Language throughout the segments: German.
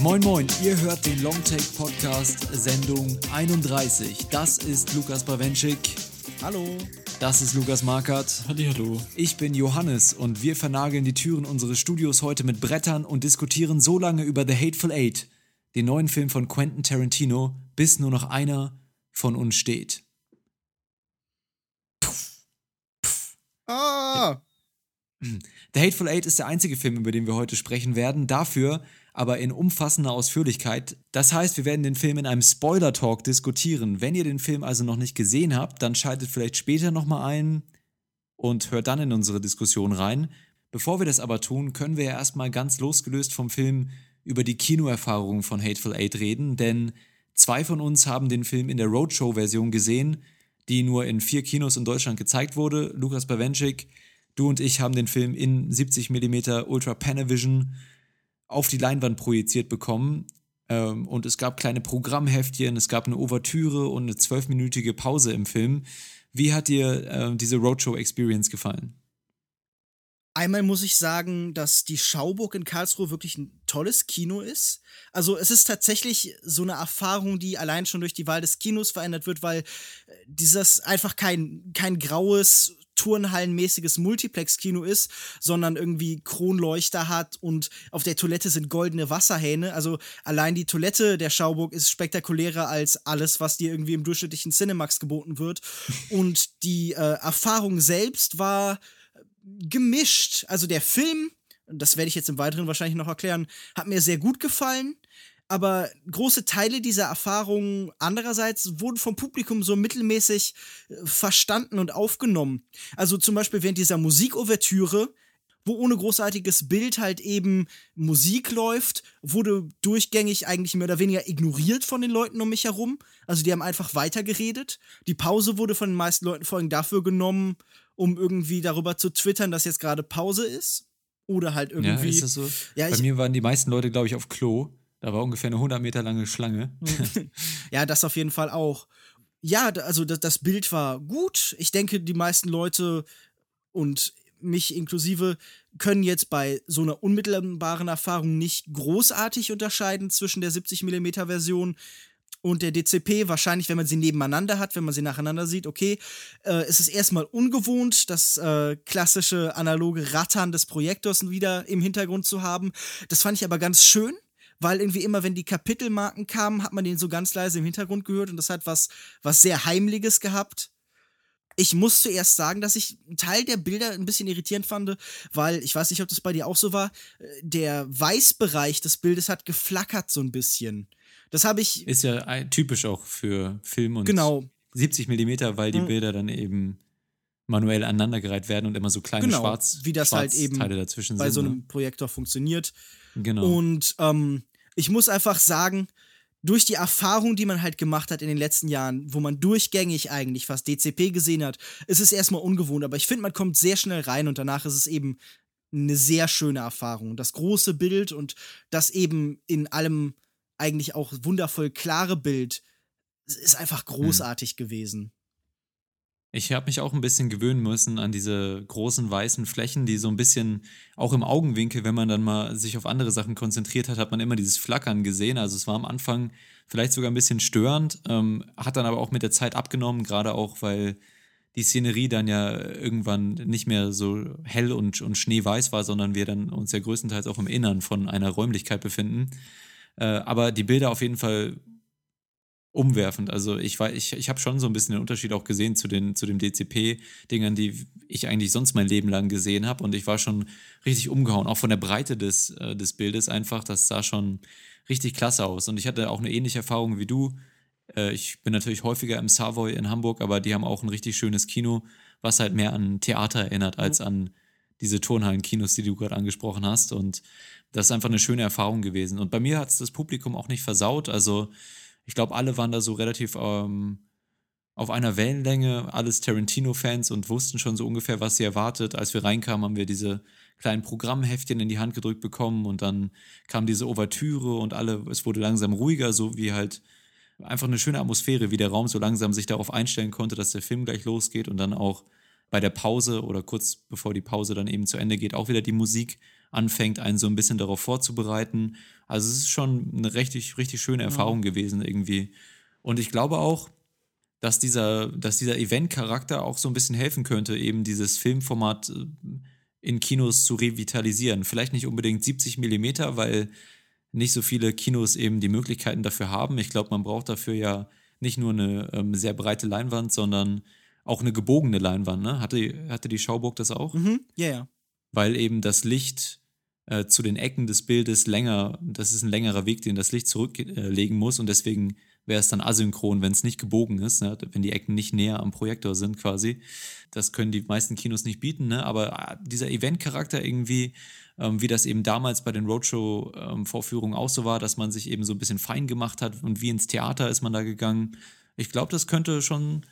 Moin Moin, ihr hört den Longtake Podcast Sendung 31. Das ist Lukas Bawenschik. Hallo. Das ist Lukas Markert. Hallo. Ich bin Johannes und wir vernageln die Türen unseres Studios heute mit Brettern und diskutieren so lange über The Hateful Eight, den neuen Film von Quentin Tarantino, bis nur noch einer von uns steht. Ah! The Hateful Eight ist der einzige Film, über den wir heute sprechen werden. Dafür aber in umfassender Ausführlichkeit. Das heißt, wir werden den Film in einem Spoiler-Talk diskutieren. Wenn ihr den Film also noch nicht gesehen habt, dann schaltet vielleicht später nochmal ein und hört dann in unsere Diskussion rein. Bevor wir das aber tun, können wir ja erstmal ganz losgelöst vom Film über die Kinoerfahrungen von Hateful Eight reden, denn zwei von uns haben den Film in der Roadshow-Version gesehen, die nur in vier Kinos in Deutschland gezeigt wurde. Lukas Bawenschik, du und ich haben den Film in 70 mm Ultra Panavision auf die Leinwand projiziert bekommen. Ähm, und es gab kleine Programmheftchen, es gab eine Ouvertüre und eine zwölfminütige Pause im Film. Wie hat dir äh, diese Roadshow-Experience gefallen? Einmal muss ich sagen, dass die Schauburg in Karlsruhe wirklich ein tolles Kino ist. Also es ist tatsächlich so eine Erfahrung, die allein schon durch die Wahl des Kinos verändert wird, weil äh, dieses einfach kein, kein graues, turnhallenmäßiges Multiplex-Kino ist, sondern irgendwie Kronleuchter hat und auf der Toilette sind goldene Wasserhähne. Also allein die Toilette der Schauburg ist spektakulärer als alles, was dir irgendwie im durchschnittlichen Cinemax geboten wird. Und die äh, Erfahrung selbst war gemischt. Also der Film, das werde ich jetzt im Weiteren wahrscheinlich noch erklären, hat mir sehr gut gefallen. Aber große Teile dieser Erfahrungen andererseits wurden vom Publikum so mittelmäßig äh, verstanden und aufgenommen. Also zum Beispiel während dieser Musikouvertüre, wo ohne großartiges Bild halt eben Musik läuft, wurde durchgängig eigentlich mehr oder weniger ignoriert von den Leuten um mich herum. Also die haben einfach weitergeredet. Die Pause wurde von den meisten Leuten vorhin dafür genommen, um irgendwie darüber zu twittern, dass jetzt gerade Pause ist. Oder halt irgendwie. Ja, ist das so? Ja, Bei mir waren die meisten Leute, glaube ich, auf Klo. Da war ungefähr eine 100 Meter lange Schlange. ja, das auf jeden Fall auch. Ja, also das, Bild war gut. Ich denke, die meisten Leute und mich inklusive können jetzt bei so einer unmittelbaren Erfahrung nicht großartig unterscheiden zwischen der 70 mm Version und der DCP, wahrscheinlich, wenn man sie nebeneinander hat, wenn man sie nacheinander sieht, okay, äh, es ist erstmal ungewohnt, das äh, klassische analoge Rattern des Projektors wieder im Hintergrund zu haben. Das fand ich aber ganz schön, weil irgendwie immer, wenn die Kapitelmarken kamen, hat man den so ganz leise im Hintergrund gehört und das hat was, was sehr Heimliches gehabt. Ich muss zuerst sagen, dass ich einen Teil der Bilder ein bisschen irritierend fand, weil ich weiß nicht, ob das bei dir auch so war. Äh, der Weißbereich des Bildes hat geflackert so ein bisschen. Das habe ich. Ist ja typisch auch für Film und genau. 70 Millimeter, weil die mhm. Bilder dann eben manuell aneinandergereiht werden und immer so kleine genau, Schwarz, wie das halt eben dazwischen bei sind, so einem ne? Projektor funktioniert. Genau. Und ähm, ich muss einfach sagen, durch die Erfahrung, die man halt gemacht hat in den letzten Jahren, wo man durchgängig eigentlich fast DCP gesehen hat, ist es erstmal ungewohnt, aber ich finde, man kommt sehr schnell rein und danach ist es eben eine sehr schöne Erfahrung. Das große Bild und das eben in allem eigentlich auch wundervoll klare Bild ist einfach hm. großartig hm. gewesen. Ich habe mich auch ein bisschen gewöhnen müssen an diese großen weißen Flächen, die so ein bisschen auch im Augenwinkel, wenn man dann mal sich auf andere Sachen konzentriert hat, hat man immer dieses Flackern gesehen. Also es war am Anfang vielleicht sogar ein bisschen störend, ähm, hat dann aber auch mit der Zeit abgenommen, gerade auch, weil die Szenerie dann ja irgendwann nicht mehr so hell und, und schneeweiß war, sondern wir dann uns ja größtenteils auch im Innern von einer Räumlichkeit befinden. Äh, aber die Bilder auf jeden Fall umwerfend. Also ich war, ich, ich habe schon so ein bisschen den Unterschied auch gesehen zu den, zu den DCP-Dingern, die ich eigentlich sonst mein Leben lang gesehen habe. Und ich war schon richtig umgehauen, auch von der Breite des, äh, des Bildes einfach. Das sah schon richtig klasse aus. Und ich hatte auch eine ähnliche Erfahrung wie du. Äh, ich bin natürlich häufiger im Savoy in Hamburg, aber die haben auch ein richtig schönes Kino, was halt mehr an Theater erinnert als an diese Turnhallen-Kinos, die du gerade angesprochen hast. Und das ist einfach eine schöne Erfahrung gewesen. Und bei mir hat es das Publikum auch nicht versaut. Also ich glaube, alle waren da so relativ ähm, auf einer Wellenlänge, alles Tarantino-Fans und wussten schon so ungefähr, was sie erwartet. Als wir reinkamen, haben wir diese kleinen Programmheftchen in die Hand gedrückt bekommen und dann kam diese Ouvertüre und alle, es wurde langsam ruhiger, so wie halt einfach eine schöne Atmosphäre, wie der Raum so langsam sich darauf einstellen konnte, dass der Film gleich losgeht und dann auch bei der Pause oder kurz bevor die Pause dann eben zu Ende geht, auch wieder die Musik anfängt, einen so ein bisschen darauf vorzubereiten. Also es ist schon eine richtig, richtig schöne Erfahrung ja. gewesen irgendwie. Und ich glaube auch, dass dieser, dass dieser Event-Charakter auch so ein bisschen helfen könnte, eben dieses Filmformat äh, in Kinos zu revitalisieren. Vielleicht nicht unbedingt 70 Millimeter, weil nicht so viele Kinos eben die Möglichkeiten dafür haben. Ich glaube, man braucht dafür ja nicht nur eine ähm, sehr breite Leinwand, sondern auch eine gebogene Leinwand. Ne? Hatte, hatte die Schauburg das auch? Mhm, ja, mhm, ja. Weil eben das Licht äh, zu den Ecken des Bildes länger, das ist ein längerer Weg, den das Licht zurücklegen muss und deswegen wäre es dann asynchron, wenn es nicht gebogen ist, ne? wenn die Ecken nicht näher am Projektor sind quasi. Das können die meisten Kinos nicht bieten, ne? aber äh, dieser Event-Charakter irgendwie, ähm, wie das eben damals bei den Roadshow-Vorführungen ähm, auch so war, dass man sich eben so ein bisschen fein gemacht hat und wie ins Theater ist man da gegangen. Ich glaube, das könnte schon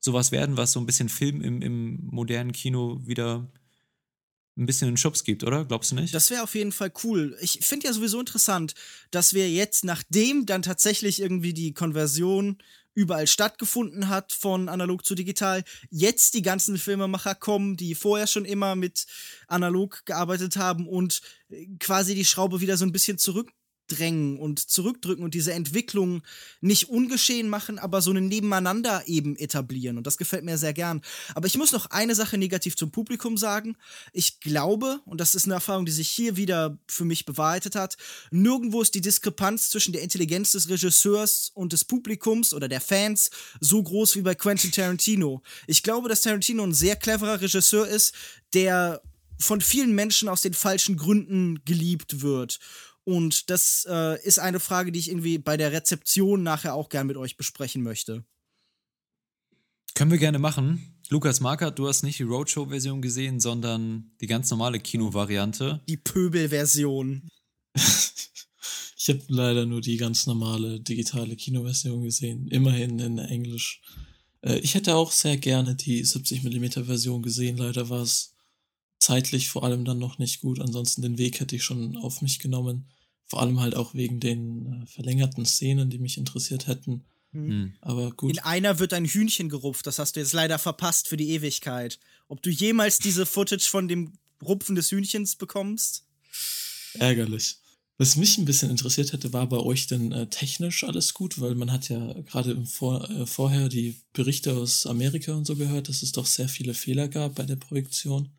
sowas werden, was so ein bisschen Film im, im modernen Kino wieder ein bisschen einen Schubs gibt, oder? Glaubst du nicht? Das wäre auf jeden Fall cool. Ich finde ja sowieso interessant, dass wir jetzt, nachdem dann tatsächlich irgendwie die Konversion überall stattgefunden hat von analog zu digital, jetzt die ganzen Filmemacher kommen, die vorher schon immer mit analog gearbeitet haben und quasi die Schraube wieder so ein bisschen zurück zurückdrängen und zurückdrücken und diese Entwicklung nicht ungeschehen machen, aber so ein Nebeneinander eben etablieren. Und das gefällt mir sehr gern. Aber ich muss noch eine Sache negativ zum Publikum sagen. Ich glaube, und das ist eine Erfahrung, die sich hier wieder für mich bewahrheitet hat, nirgendwo ist die Diskrepanz zwischen der Intelligenz des Regisseurs und des Publikums oder der Fans so groß wie bei Quentin Tarantino. Ich glaube, dass Tarantino ein sehr cleverer Regisseur ist, der von vielen Menschen aus den falschen Gründen geliebt wird. Und das äh, ist eine Frage, die ich irgendwie bei der Rezeption nachher auch gern mit euch besprechen möchte. Können wir gerne machen. Lukas Markert, du hast nicht die Roadshow-Version gesehen, sondern die ganz normale Kino-Variante. Die Pöbel-Version. ich habe leider nur die ganz normale digitale Kino-Version gesehen. Immerhin in Englisch. Äh, ich hätte auch sehr gerne die 70mm-Version gesehen. Leider war es zeitlich vor allem dann noch nicht gut. Ansonsten den Weg hätte ich schon auf mich genommen. Vor allem halt auch wegen den äh, verlängerten Szenen, die mich interessiert hätten. Mhm. Aber gut. In einer wird ein Hühnchen gerupft. Das hast du jetzt leider verpasst für die Ewigkeit. Ob du jemals diese Footage von dem Rupfen des Hühnchens bekommst? Ärgerlich. Was mich ein bisschen interessiert hätte, war bei euch denn äh, technisch alles gut? Weil man hat ja gerade Vor äh, vorher die Berichte aus Amerika und so gehört, dass es doch sehr viele Fehler gab bei der Projektion.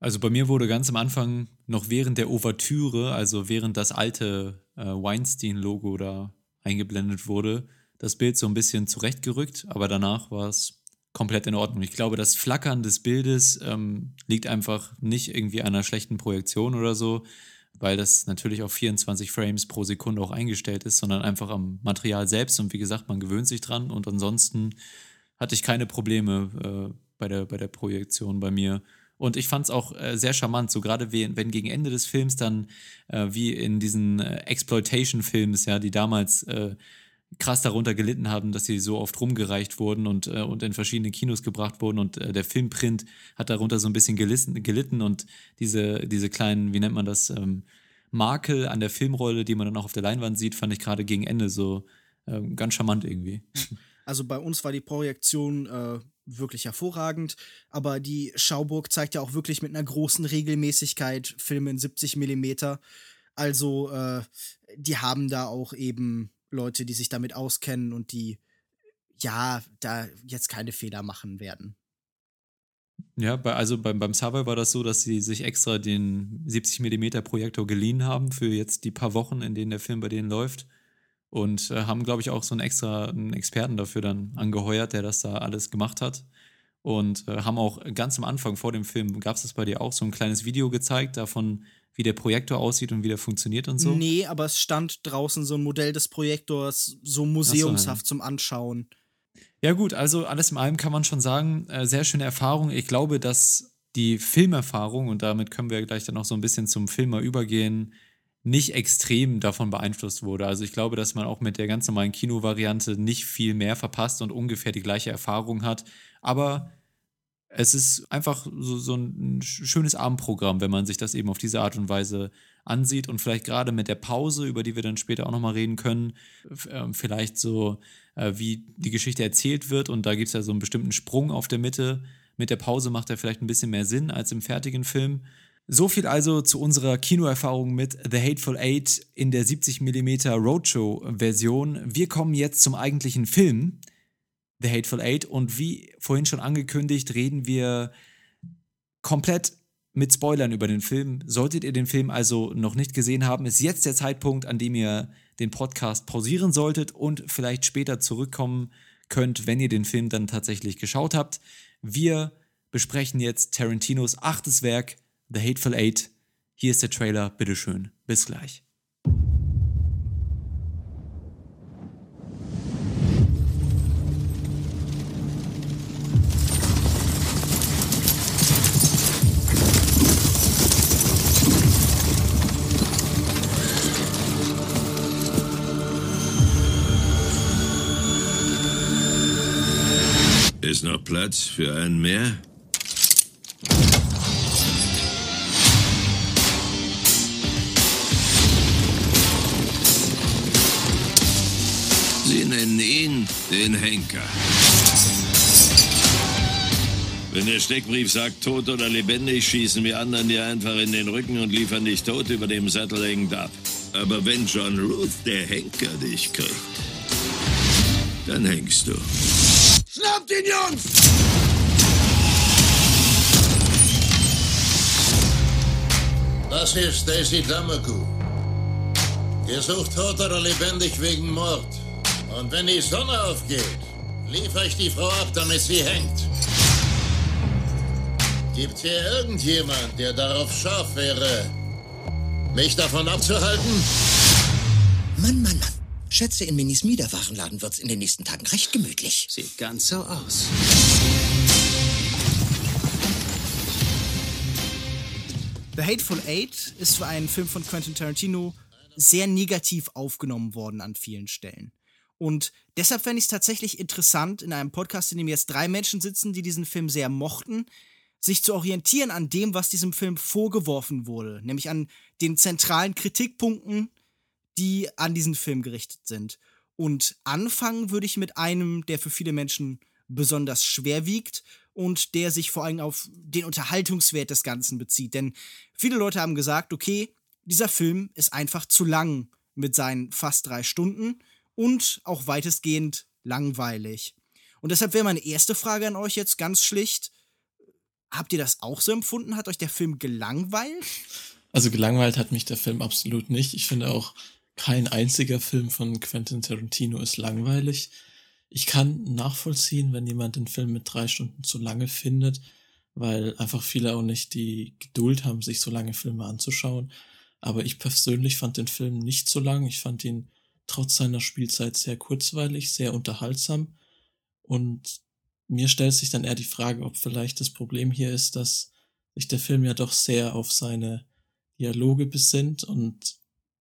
Also bei mir wurde ganz am Anfang noch während der Ouvertüre, also während das alte äh, Weinstein-Logo da eingeblendet wurde, das Bild so ein bisschen zurechtgerückt, aber danach war es komplett in Ordnung. Ich glaube, das Flackern des Bildes ähm, liegt einfach nicht irgendwie einer schlechten Projektion oder so, weil das natürlich auf 24 Frames pro Sekunde auch eingestellt ist, sondern einfach am Material selbst. Und wie gesagt, man gewöhnt sich dran und ansonsten hatte ich keine Probleme äh, bei, der, bei der Projektion bei mir. Und ich fand es auch äh, sehr charmant, so gerade wenn, wenn gegen Ende des Films dann, äh, wie in diesen äh, Exploitation-Films, ja, die damals äh, krass darunter gelitten haben, dass sie so oft rumgereicht wurden und, äh, und in verschiedene Kinos gebracht wurden und äh, der Filmprint hat darunter so ein bisschen gelitten, gelitten und diese, diese kleinen, wie nennt man das, ähm, Makel an der Filmrolle, die man dann auch auf der Leinwand sieht, fand ich gerade gegen Ende so ähm, ganz charmant irgendwie. Also bei uns war die Projektion äh, wirklich hervorragend, aber die Schauburg zeigt ja auch wirklich mit einer großen Regelmäßigkeit Filme in 70 Millimeter. Also äh, die haben da auch eben Leute, die sich damit auskennen und die ja da jetzt keine Fehler machen werden. Ja, bei, also beim, beim Savoy war das so, dass sie sich extra den 70 mm Projektor geliehen haben für jetzt die paar Wochen, in denen der Film bei denen läuft und äh, haben, glaube ich, auch so einen extra einen Experten dafür dann angeheuert, der das da alles gemacht hat. Und äh, haben auch ganz am Anfang vor dem Film, gab es das bei dir auch, so ein kleines Video gezeigt davon, wie der Projektor aussieht und wie der funktioniert und so? Nee, aber es stand draußen so ein Modell des Projektors, so museumshaft so, zum Anschauen. Ja, gut, also alles in allem kann man schon sagen, äh, sehr schöne Erfahrung. Ich glaube, dass die Filmerfahrung, und damit können wir gleich dann noch so ein bisschen zum Filmer übergehen, nicht extrem davon beeinflusst wurde. Also ich glaube, dass man auch mit der ganz normalen Kinovariante nicht viel mehr verpasst und ungefähr die gleiche Erfahrung hat. Aber es ist einfach so, so ein schönes Abendprogramm, wenn man sich das eben auf diese Art und Weise ansieht und vielleicht gerade mit der Pause, über die wir dann später auch nochmal reden können, ähm, vielleicht so, äh, wie die Geschichte erzählt wird und da gibt es ja so einen bestimmten Sprung auf der Mitte. Mit der Pause macht er vielleicht ein bisschen mehr Sinn als im fertigen Film. So viel also zu unserer Kinoerfahrung mit The Hateful Eight in der 70mm Roadshow-Version. Wir kommen jetzt zum eigentlichen Film, The Hateful Eight, und wie vorhin schon angekündigt, reden wir komplett mit Spoilern über den Film. Solltet ihr den Film also noch nicht gesehen haben, ist jetzt der Zeitpunkt, an dem ihr den Podcast pausieren solltet und vielleicht später zurückkommen könnt, wenn ihr den Film dann tatsächlich geschaut habt. Wir besprechen jetzt Tarantinos achtes Werk The Hateful Eight. Hier ist der Trailer, bitteschön. Bis gleich. Ist noch Platz für einen mehr? Sie nennen ihn den Henker. Wenn der Steckbrief sagt, tot oder lebendig, schießen wir anderen dir einfach in den Rücken und liefern dich tot über dem Sattel hängend ab. Aber wenn John Ruth, der Henker, dich kriegt, dann hängst du. Schnappt ihn, Jungs! Das ist Stacy Damaku. Ihr sucht tot oder lebendig wegen Mord. Und wenn die Sonne aufgeht, liefere ich die Frau ab, damit sie hängt. Gibt hier irgendjemand, der darauf scharf wäre, mich davon abzuhalten? Mann, Mann, Mann. Schätze, in Minis Miederwarenladen wird's in den nächsten Tagen recht gemütlich. Sieht ganz so aus. The Hateful Eight ist für einen Film von Quentin Tarantino sehr negativ aufgenommen worden an vielen Stellen. Und deshalb fände ich es tatsächlich interessant, in einem Podcast, in dem jetzt drei Menschen sitzen, die diesen Film sehr mochten, sich zu orientieren an dem, was diesem Film vorgeworfen wurde, nämlich an den zentralen Kritikpunkten, die an diesen Film gerichtet sind. Und anfangen würde ich mit einem, der für viele Menschen besonders schwer wiegt und der sich vor allem auf den Unterhaltungswert des Ganzen bezieht. Denn viele Leute haben gesagt, okay, dieser Film ist einfach zu lang mit seinen fast drei Stunden und auch weitestgehend langweilig. Und deshalb wäre meine erste Frage an euch jetzt ganz schlicht. Habt ihr das auch so empfunden? Hat euch der Film gelangweilt? Also gelangweilt hat mich der Film absolut nicht. Ich finde auch, kein einziger Film von Quentin Tarantino ist langweilig. Ich kann nachvollziehen, wenn jemand den Film mit drei Stunden zu lange findet, weil einfach viele auch nicht die Geduld haben, sich so lange Filme anzuschauen. Aber ich persönlich fand den Film nicht so lang. Ich fand ihn trotz seiner Spielzeit sehr kurzweilig, sehr unterhaltsam. Und mir stellt sich dann eher die Frage, ob vielleicht das Problem hier ist, dass sich der Film ja doch sehr auf seine Dialoge besinnt und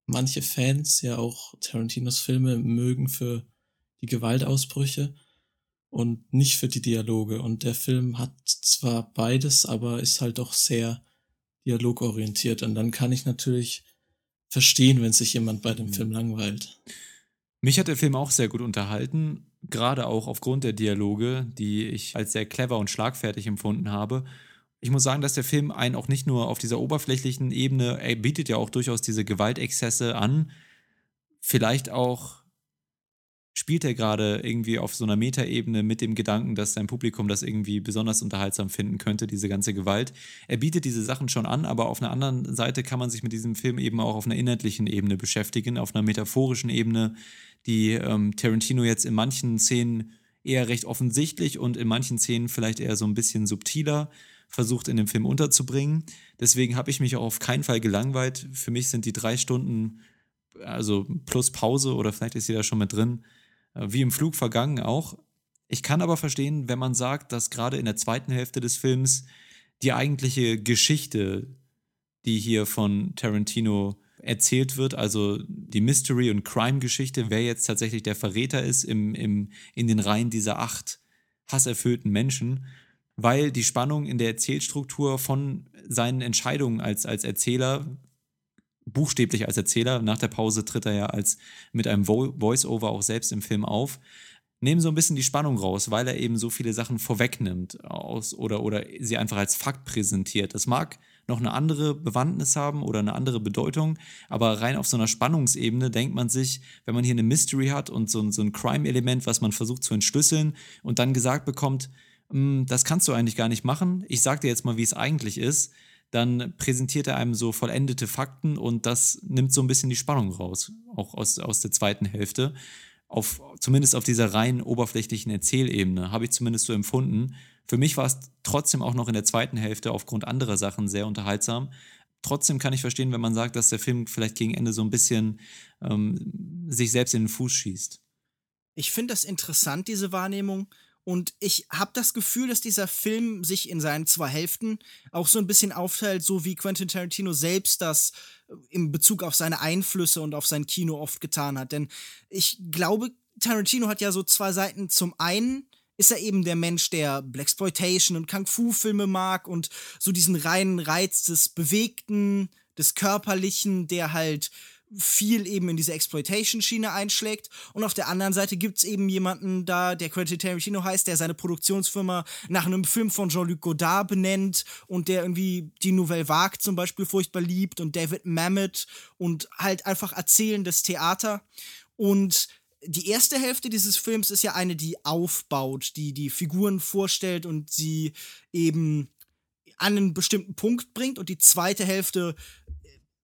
manche Fans ja auch Tarantinos Filme mögen für die Gewaltausbrüche und nicht für die Dialoge. Und der Film hat zwar beides, aber ist halt doch sehr dialogorientiert. Und dann kann ich natürlich verstehen, wenn sich jemand bei dem mhm. Film langweilt. Mich hat der Film auch sehr gut unterhalten, gerade auch aufgrund der Dialoge, die ich als sehr clever und schlagfertig empfunden habe ich muss sagen, dass der Film einen auch nicht nur auf dieser oberflächlichen Ebene, er bietet ja auch durchaus diese Gewaltexzesse an. Vielleicht auch spielt er gerade irgendwie auf so einer Metaebene mit dem Gedanken, dass sein Publikum das irgendwie besonders unterhaltsam finden könnte, diese ganze Gewalt. Er bietet diese Sachen schon an, aber auf einer anderen Seite kann man sich mit diesem Film eben auch auf einer inhaltlichen Ebene beschäftigen, auf einer metaphorischen Ebene, die ähm, Tarantino jetzt in manchen Szenen eher recht offensichtlich und in manchen Szenen vielleicht eher so ein bisschen subtiler versucht in dem Film unterzubringen. Deswegen habe ich mich auch auf keinen Fall gelangweilt. Für mich sind die drei Stunden, also plus Pause oder vielleicht ist sie da schon mit drin, wie im Flug vergangen auch. Ich kann aber verstehen, wenn man sagt, dass gerade in der zweiten Hälfte des Films die eigentliche Geschichte, die hier von Tarantino erzählt wird, also die Mystery- und Crime-Geschichte, wer jetzt tatsächlich der Verräter ist im, im, in den Reihen dieser acht hasserfüllten Menschen, weil die Spannung in der Erzählstruktur von seinen Entscheidungen als, als Erzähler buchstäblich als Erzähler. Nach der Pause tritt er ja als mit einem Vo Voice-Over auch selbst im Film auf. Nehmen so ein bisschen die Spannung raus, weil er eben so viele Sachen vorwegnimmt aus, oder, oder sie einfach als Fakt präsentiert. Das mag noch eine andere Bewandtnis haben oder eine andere Bedeutung, aber rein auf so einer Spannungsebene denkt man sich, wenn man hier eine Mystery hat und so, so ein Crime-Element, was man versucht zu entschlüsseln und dann gesagt bekommt, hm, das kannst du eigentlich gar nicht machen, ich sag dir jetzt mal, wie es eigentlich ist, dann präsentiert er einem so vollendete Fakten und das nimmt so ein bisschen die Spannung raus, auch aus, aus der zweiten Hälfte. Auf, zumindest auf dieser rein oberflächlichen Erzählebene, habe ich zumindest so empfunden. Für mich war es trotzdem auch noch in der zweiten Hälfte aufgrund anderer Sachen sehr unterhaltsam. Trotzdem kann ich verstehen, wenn man sagt, dass der Film vielleicht gegen Ende so ein bisschen ähm, sich selbst in den Fuß schießt. Ich finde das interessant, diese Wahrnehmung. Und ich habe das Gefühl, dass dieser Film sich in seinen zwei Hälften auch so ein bisschen aufteilt, so wie Quentin Tarantino selbst das äh, in Bezug auf seine Einflüsse und auf sein Kino oft getan hat. Denn ich glaube, Tarantino hat ja so zwei Seiten. Zum einen ist er eben der Mensch, der Blaxploitation und Kung-Fu-Filme mag und so diesen reinen Reiz des Bewegten, des Körperlichen, der halt viel eben in diese Exploitation-Schiene einschlägt. Und auf der anderen Seite gibt es eben jemanden da, der Quentin Tarantino heißt, der seine Produktionsfirma nach einem Film von Jean-Luc Godard benennt und der irgendwie die Nouvelle Vague zum Beispiel furchtbar liebt und David Mamet und halt einfach erzählendes Theater. Und die erste Hälfte dieses Films ist ja eine, die aufbaut, die die Figuren vorstellt und sie eben an einen bestimmten Punkt bringt. Und die zweite Hälfte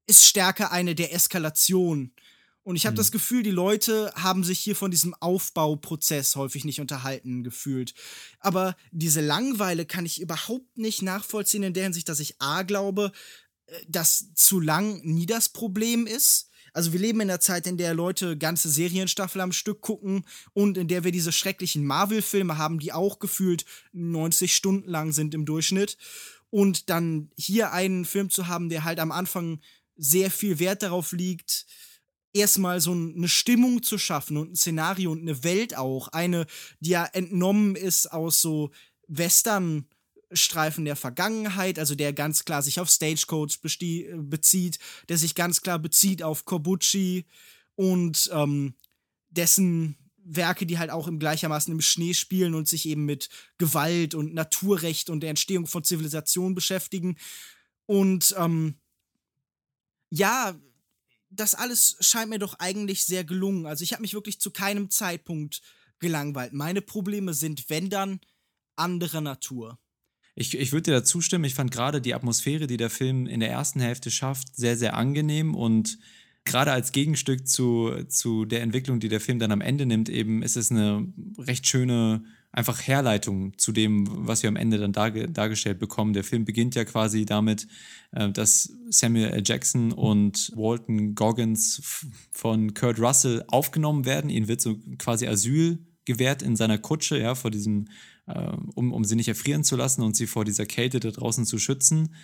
ist stärker eine der Eskalation. Und ich habe mhm. das Gefühl, die Leute haben sich hier von diesem Aufbauprozess häufig nicht unterhalten gefühlt. Aber diese Langweile kann ich überhaupt nicht nachvollziehen in der Hinsicht, dass ich A glaube, äh, dass zu lang nie das Problem ist. Also wir leben in einer Zeit, in der Leute ganze Serienstaffel am Stück gucken und in der wir diese schrecklichen Marvel-Filme haben, die auch gefühlt 90 Stunden lang sind im Durchschnitt. Und dann hier einen Film zu haben, der halt am Anfang sehr viel Wert darauf liegt, erstmal so eine Stimmung zu schaffen und ein Szenario und eine Welt auch. Eine, die ja entnommen ist aus so Western. Streifen der Vergangenheit, also der ganz klar sich auf Stagecoach bezieht, der sich ganz klar bezieht auf Kobuchi und ähm, dessen Werke, die halt auch im gleichermaßen im Schnee spielen und sich eben mit Gewalt und Naturrecht und der Entstehung von Zivilisation beschäftigen. Und ähm, ja, das alles scheint mir doch eigentlich sehr gelungen. Also ich habe mich wirklich zu keinem Zeitpunkt gelangweilt. Meine Probleme sind, wenn dann, anderer Natur. Ich, ich würde dir da zustimmen. Ich fand gerade die Atmosphäre, die der Film in der ersten Hälfte schafft, sehr, sehr angenehm und gerade als Gegenstück zu, zu der Entwicklung, die der Film dann am Ende nimmt, eben ist es eine recht schöne einfach Herleitung zu dem, was wir am Ende dann darge dargestellt bekommen. Der Film beginnt ja quasi damit, äh, dass Samuel L. Jackson und Walton Goggins von Kurt Russell aufgenommen werden. Ihnen wird so quasi Asyl gewährt in seiner Kutsche, ja, vor diesem, äh, um, um sie nicht erfrieren zu lassen und sie vor dieser Kälte da draußen zu schützen.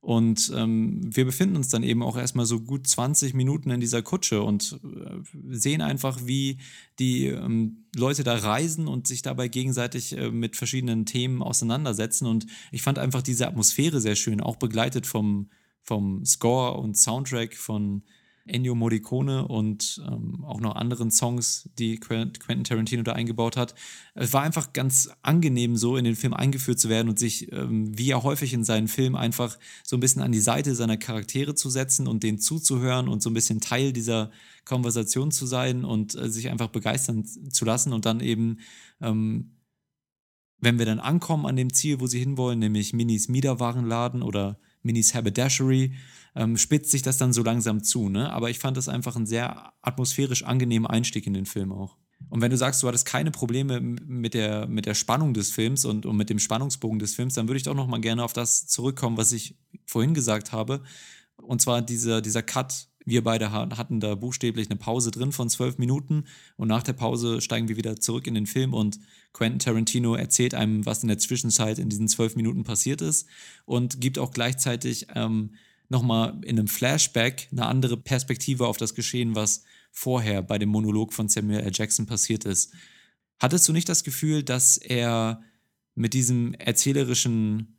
Und ähm, wir befinden uns dann eben auch erstmal so gut 20 Minuten in dieser Kutsche und äh, sehen einfach, wie die ähm, Leute da reisen und sich dabei gegenseitig äh, mit verschiedenen Themen auseinandersetzen. Und ich fand einfach diese Atmosphäre sehr schön, auch begleitet vom, vom Score und Soundtrack von Ennio Morricone und ähm, auch noch anderen Songs, die Quentin Tarantino da eingebaut hat. Es war einfach ganz angenehm, so in den Film eingeführt zu werden und sich, ähm, wie er häufig in seinen Filmen, einfach so ein bisschen an die Seite seiner Charaktere zu setzen und denen zuzuhören und so ein bisschen Teil dieser Konversation zu sein und äh, sich einfach begeistern zu lassen und dann eben ähm, wenn wir dann ankommen an dem Ziel, wo sie hinwollen, nämlich Minis Miederwarenladen oder Minis Haberdashery, ähm, spitzt sich das dann so langsam zu. Ne? Aber ich fand das einfach ein sehr atmosphärisch angenehmer Einstieg in den Film auch. Und wenn du sagst, du hattest keine Probleme mit der, mit der Spannung des Films und, und mit dem Spannungsbogen des Films, dann würde ich doch noch mal gerne auf das zurückkommen, was ich vorhin gesagt habe. Und zwar dieser, dieser Cut. Wir beide hatten da buchstäblich eine Pause drin von zwölf Minuten und nach der Pause steigen wir wieder zurück in den Film und Quentin Tarantino erzählt einem, was in der Zwischenzeit in diesen zwölf Minuten passiert ist und gibt auch gleichzeitig ähm, nochmal in einem Flashback eine andere Perspektive auf das Geschehen, was vorher bei dem Monolog von Samuel L. Jackson passiert ist. Hattest du nicht das Gefühl, dass er mit diesem erzählerischen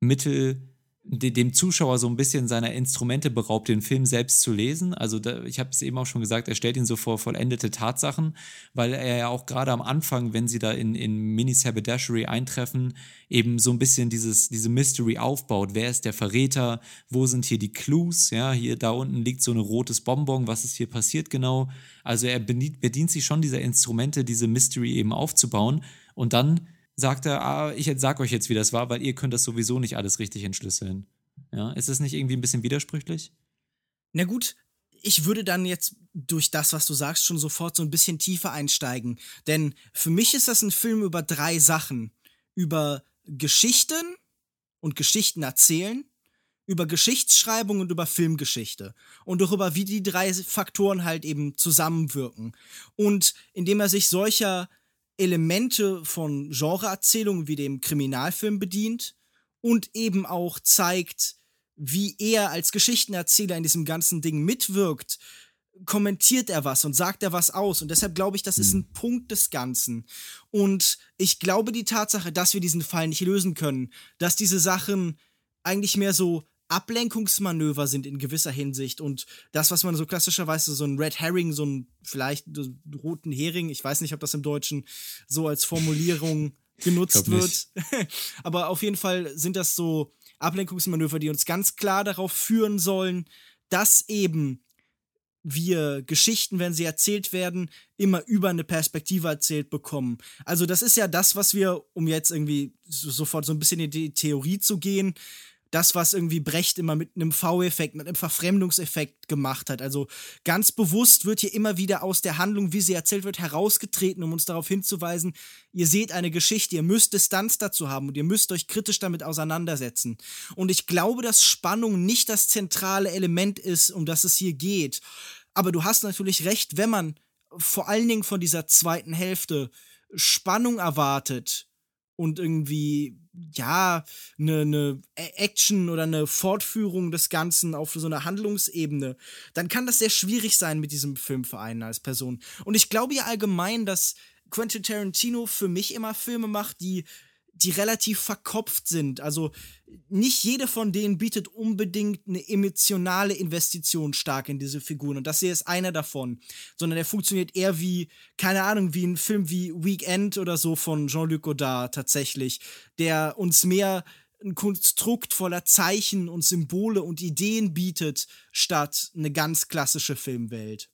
Mittel dem Zuschauer so ein bisschen seiner Instrumente beraubt, den Film selbst zu lesen. Also da, ich habe es eben auch schon gesagt, er stellt ihn so vor vollendete Tatsachen, weil er ja auch gerade am Anfang, wenn sie da in, in Minis Haberdashery eintreffen, eben so ein bisschen dieses, diese Mystery aufbaut. Wer ist der Verräter? Wo sind hier die Clues? Ja, hier da unten liegt so ein rotes Bonbon. Was ist hier passiert genau? Also er bedient, bedient sich schon dieser Instrumente, diese Mystery eben aufzubauen und dann sagt er, ah, ich sag euch jetzt, wie das war, weil ihr könnt das sowieso nicht alles richtig entschlüsseln. Ja, ist das nicht irgendwie ein bisschen widersprüchlich? Na gut, ich würde dann jetzt durch das, was du sagst, schon sofort so ein bisschen tiefer einsteigen. Denn für mich ist das ein Film über drei Sachen. Über Geschichten und Geschichten erzählen, über Geschichtsschreibung und über Filmgeschichte. Und darüber, wie die drei Faktoren halt eben zusammenwirken. Und indem er sich solcher Elemente von Genreerzählungen wie dem Kriminalfilm bedient und eben auch zeigt, wie er als Geschichtenerzähler in diesem ganzen Ding mitwirkt, kommentiert er was und sagt er was aus. Und deshalb glaube ich, das ist hm. ein Punkt des Ganzen. Und ich glaube, die Tatsache, dass wir diesen Fall nicht lösen können, dass diese Sachen eigentlich mehr so Ablenkungsmanöver sind in gewisser Hinsicht und das, was man so klassischerweise so ein Red Herring, so ein vielleicht roten Hering, ich weiß nicht, ob das im Deutschen so als Formulierung genutzt wird, aber auf jeden Fall sind das so Ablenkungsmanöver, die uns ganz klar darauf führen sollen, dass eben wir Geschichten, wenn sie erzählt werden, immer über eine Perspektive erzählt bekommen. Also das ist ja das, was wir, um jetzt irgendwie sofort so ein bisschen in die Theorie zu gehen, das, was irgendwie Brecht immer mit einem V-Effekt, mit einem Verfremdungseffekt gemacht hat. Also ganz bewusst wird hier immer wieder aus der Handlung, wie sie erzählt wird, herausgetreten, um uns darauf hinzuweisen, ihr seht eine Geschichte, ihr müsst Distanz dazu haben und ihr müsst euch kritisch damit auseinandersetzen. Und ich glaube, dass Spannung nicht das zentrale Element ist, um das es hier geht. Aber du hast natürlich recht, wenn man vor allen Dingen von dieser zweiten Hälfte Spannung erwartet und irgendwie ja, eine, eine Action oder eine Fortführung des Ganzen auf so einer Handlungsebene, dann kann das sehr schwierig sein mit diesem Film für einen als Person. Und ich glaube ja allgemein, dass Quentin Tarantino für mich immer Filme macht, die die relativ verkopft sind. Also nicht jede von denen bietet unbedingt eine emotionale Investition stark in diese Figuren. Und das hier ist einer davon. Sondern der funktioniert eher wie, keine Ahnung, wie ein Film wie Weekend oder so von Jean-Luc Godard tatsächlich, der uns mehr ein Konstrukt voller Zeichen und Symbole und Ideen bietet, statt eine ganz klassische Filmwelt.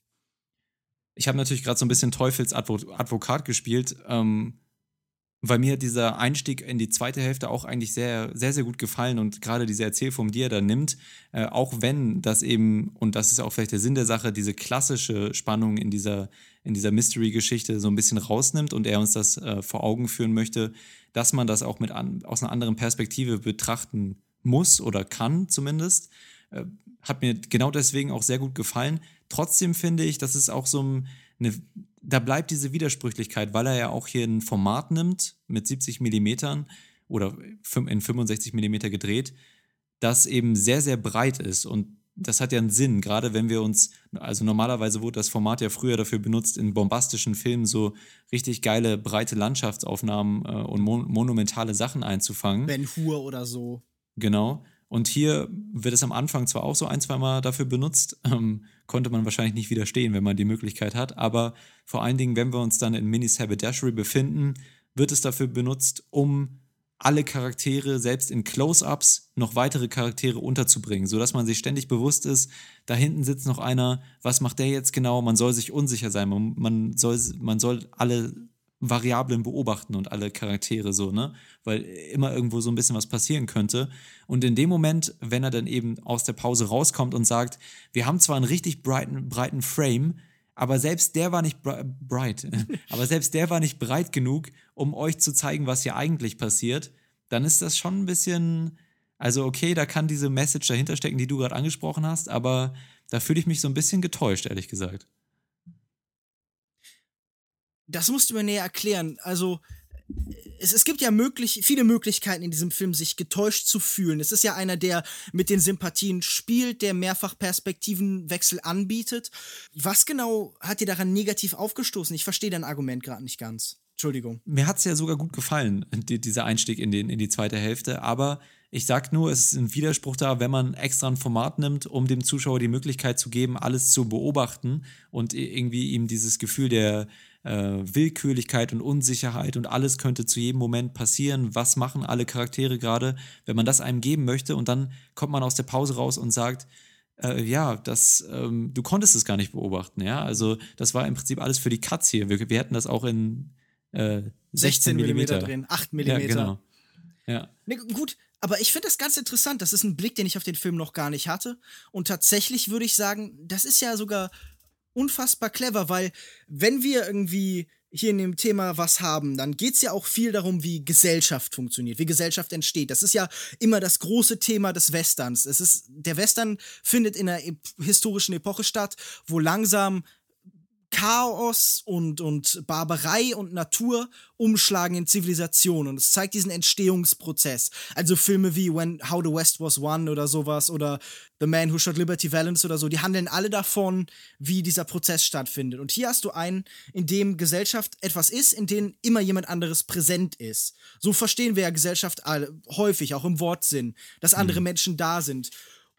Ich habe natürlich gerade so ein bisschen Teufelsadvokat gespielt. Ähm weil mir dieser Einstieg in die zweite Hälfte auch eigentlich sehr, sehr, sehr gut gefallen und gerade diese Erzählform, die er da nimmt, äh, auch wenn das eben, und das ist auch vielleicht der Sinn der Sache, diese klassische Spannung in dieser, in dieser Mystery-Geschichte so ein bisschen rausnimmt und er uns das äh, vor Augen führen möchte, dass man das auch mit an, aus einer anderen Perspektive betrachten muss oder kann zumindest, äh, hat mir genau deswegen auch sehr gut gefallen. Trotzdem finde ich, dass es auch so ein, eine da bleibt diese Widersprüchlichkeit, weil er ja auch hier ein Format nimmt mit 70 Millimetern oder in 65 Millimeter gedreht, das eben sehr, sehr breit ist. Und das hat ja einen Sinn, gerade wenn wir uns, also normalerweise wurde das Format ja früher dafür benutzt, in bombastischen Filmen so richtig geile, breite Landschaftsaufnahmen äh, und mon monumentale Sachen einzufangen. Ben Hur oder so. Genau. Und hier wird es am Anfang zwar auch so ein, zwei Mal dafür benutzt, ähm, konnte man wahrscheinlich nicht widerstehen, wenn man die Möglichkeit hat, aber vor allen Dingen, wenn wir uns dann in Minis Haberdashery befinden, wird es dafür benutzt, um alle Charaktere, selbst in Close-ups, noch weitere Charaktere unterzubringen, sodass man sich ständig bewusst ist, da hinten sitzt noch einer, was macht der jetzt genau? Man soll sich unsicher sein, man, man, soll, man soll alle Variablen beobachten und alle Charaktere so, ne? Weil immer irgendwo so ein bisschen was passieren könnte. Und in dem Moment, wenn er dann eben aus der Pause rauskommt und sagt, wir haben zwar einen richtig breiten, breiten Frame, aber selbst der war nicht bright, aber selbst der war nicht breit genug, um euch zu zeigen, was hier eigentlich passiert, dann ist das schon ein bisschen, also okay, da kann diese Message dahinter stecken, die du gerade angesprochen hast, aber da fühle ich mich so ein bisschen getäuscht, ehrlich gesagt. Das musst du mir näher erklären. Also, es, es gibt ja möglich, viele Möglichkeiten in diesem Film, sich getäuscht zu fühlen. Es ist ja einer, der mit den Sympathien spielt, der mehrfach Perspektivenwechsel anbietet. Was genau hat dir daran negativ aufgestoßen? Ich verstehe dein Argument gerade nicht ganz. Entschuldigung. Mir hat es ja sogar gut gefallen, die, dieser Einstieg in, den, in die zweite Hälfte. Aber ich sag nur, es ist ein Widerspruch da, wenn man extra ein Format nimmt, um dem Zuschauer die Möglichkeit zu geben, alles zu beobachten und irgendwie ihm dieses Gefühl der äh, Willkürlichkeit und Unsicherheit und alles könnte zu jedem Moment passieren. Was machen alle Charaktere gerade? Wenn man das einem geben möchte und dann kommt man aus der Pause raus und sagt, äh, ja, das, ähm, du konntest es gar nicht beobachten, ja. Also das war im Prinzip alles für die Cuts hier. Wir, wir hätten das auch in äh, 16 mm drehen, 8 mm. Ja, genau. Ja. Nee, gut, aber ich finde das ganz interessant. Das ist ein Blick, den ich auf den Film noch gar nicht hatte. Und tatsächlich würde ich sagen, das ist ja sogar unfassbar clever, weil wenn wir irgendwie hier in dem Thema was haben, dann geht es ja auch viel darum, wie Gesellschaft funktioniert, wie Gesellschaft entsteht. Das ist ja immer das große Thema des Westerns. Es ist, der Western findet in einer historischen Epoche statt, wo langsam Chaos und, und Barbarei und Natur umschlagen in Zivilisation. Und es zeigt diesen Entstehungsprozess. Also Filme wie When How the West Was Won oder sowas oder The Man Who Shot Liberty Valance oder so, die handeln alle davon, wie dieser Prozess stattfindet. Und hier hast du einen, in dem Gesellschaft etwas ist, in dem immer jemand anderes präsent ist. So verstehen wir ja Gesellschaft häufig, auch im Wortsinn, dass andere mhm. Menschen da sind.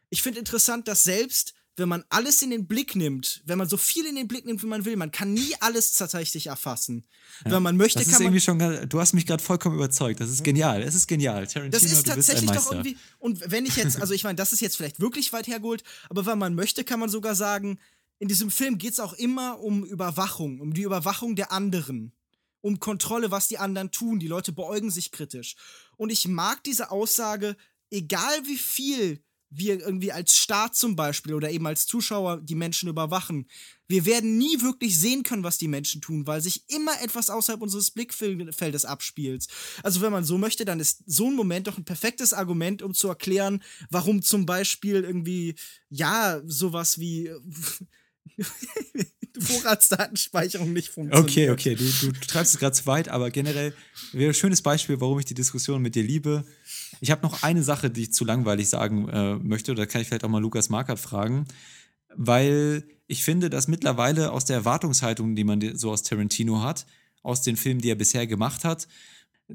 Ich finde interessant, dass selbst wenn man alles in den Blick nimmt, wenn man so viel in den Blick nimmt, wie man will, man kann nie alles tatsächlich erfassen. Ja. Wenn man möchte, das ist kann irgendwie man. Schon, du hast mich gerade vollkommen überzeugt. Das ist genial. Es ist genial. Tarantino, das ist tatsächlich doch irgendwie. Und wenn ich jetzt, also ich meine, das ist jetzt vielleicht wirklich weit hergeholt, aber wenn man möchte, kann man sogar sagen, in diesem Film geht es auch immer um Überwachung, um die Überwachung der anderen um Kontrolle, was die anderen tun. Die Leute beäugen sich kritisch. Und ich mag diese Aussage, egal wie viel wir irgendwie als Staat zum Beispiel oder eben als Zuschauer die Menschen überwachen. Wir werden nie wirklich sehen können, was die Menschen tun, weil sich immer etwas außerhalb unseres Blickfeldes abspielt. Also wenn man so möchte, dann ist so ein Moment doch ein perfektes Argument, um zu erklären, warum zum Beispiel irgendwie, ja, sowas wie Vorratsdatenspeicherung nicht funktioniert. Okay, okay, du, du treibst es gerade zu weit, aber generell wäre ein schönes Beispiel, warum ich die Diskussion mit dir liebe. Ich habe noch eine Sache, die ich zu langweilig sagen äh, möchte, da kann ich vielleicht auch mal Lukas Markert fragen, weil ich finde, dass mittlerweile aus der Erwartungshaltung, die man so aus Tarantino hat, aus den Filmen, die er bisher gemacht hat,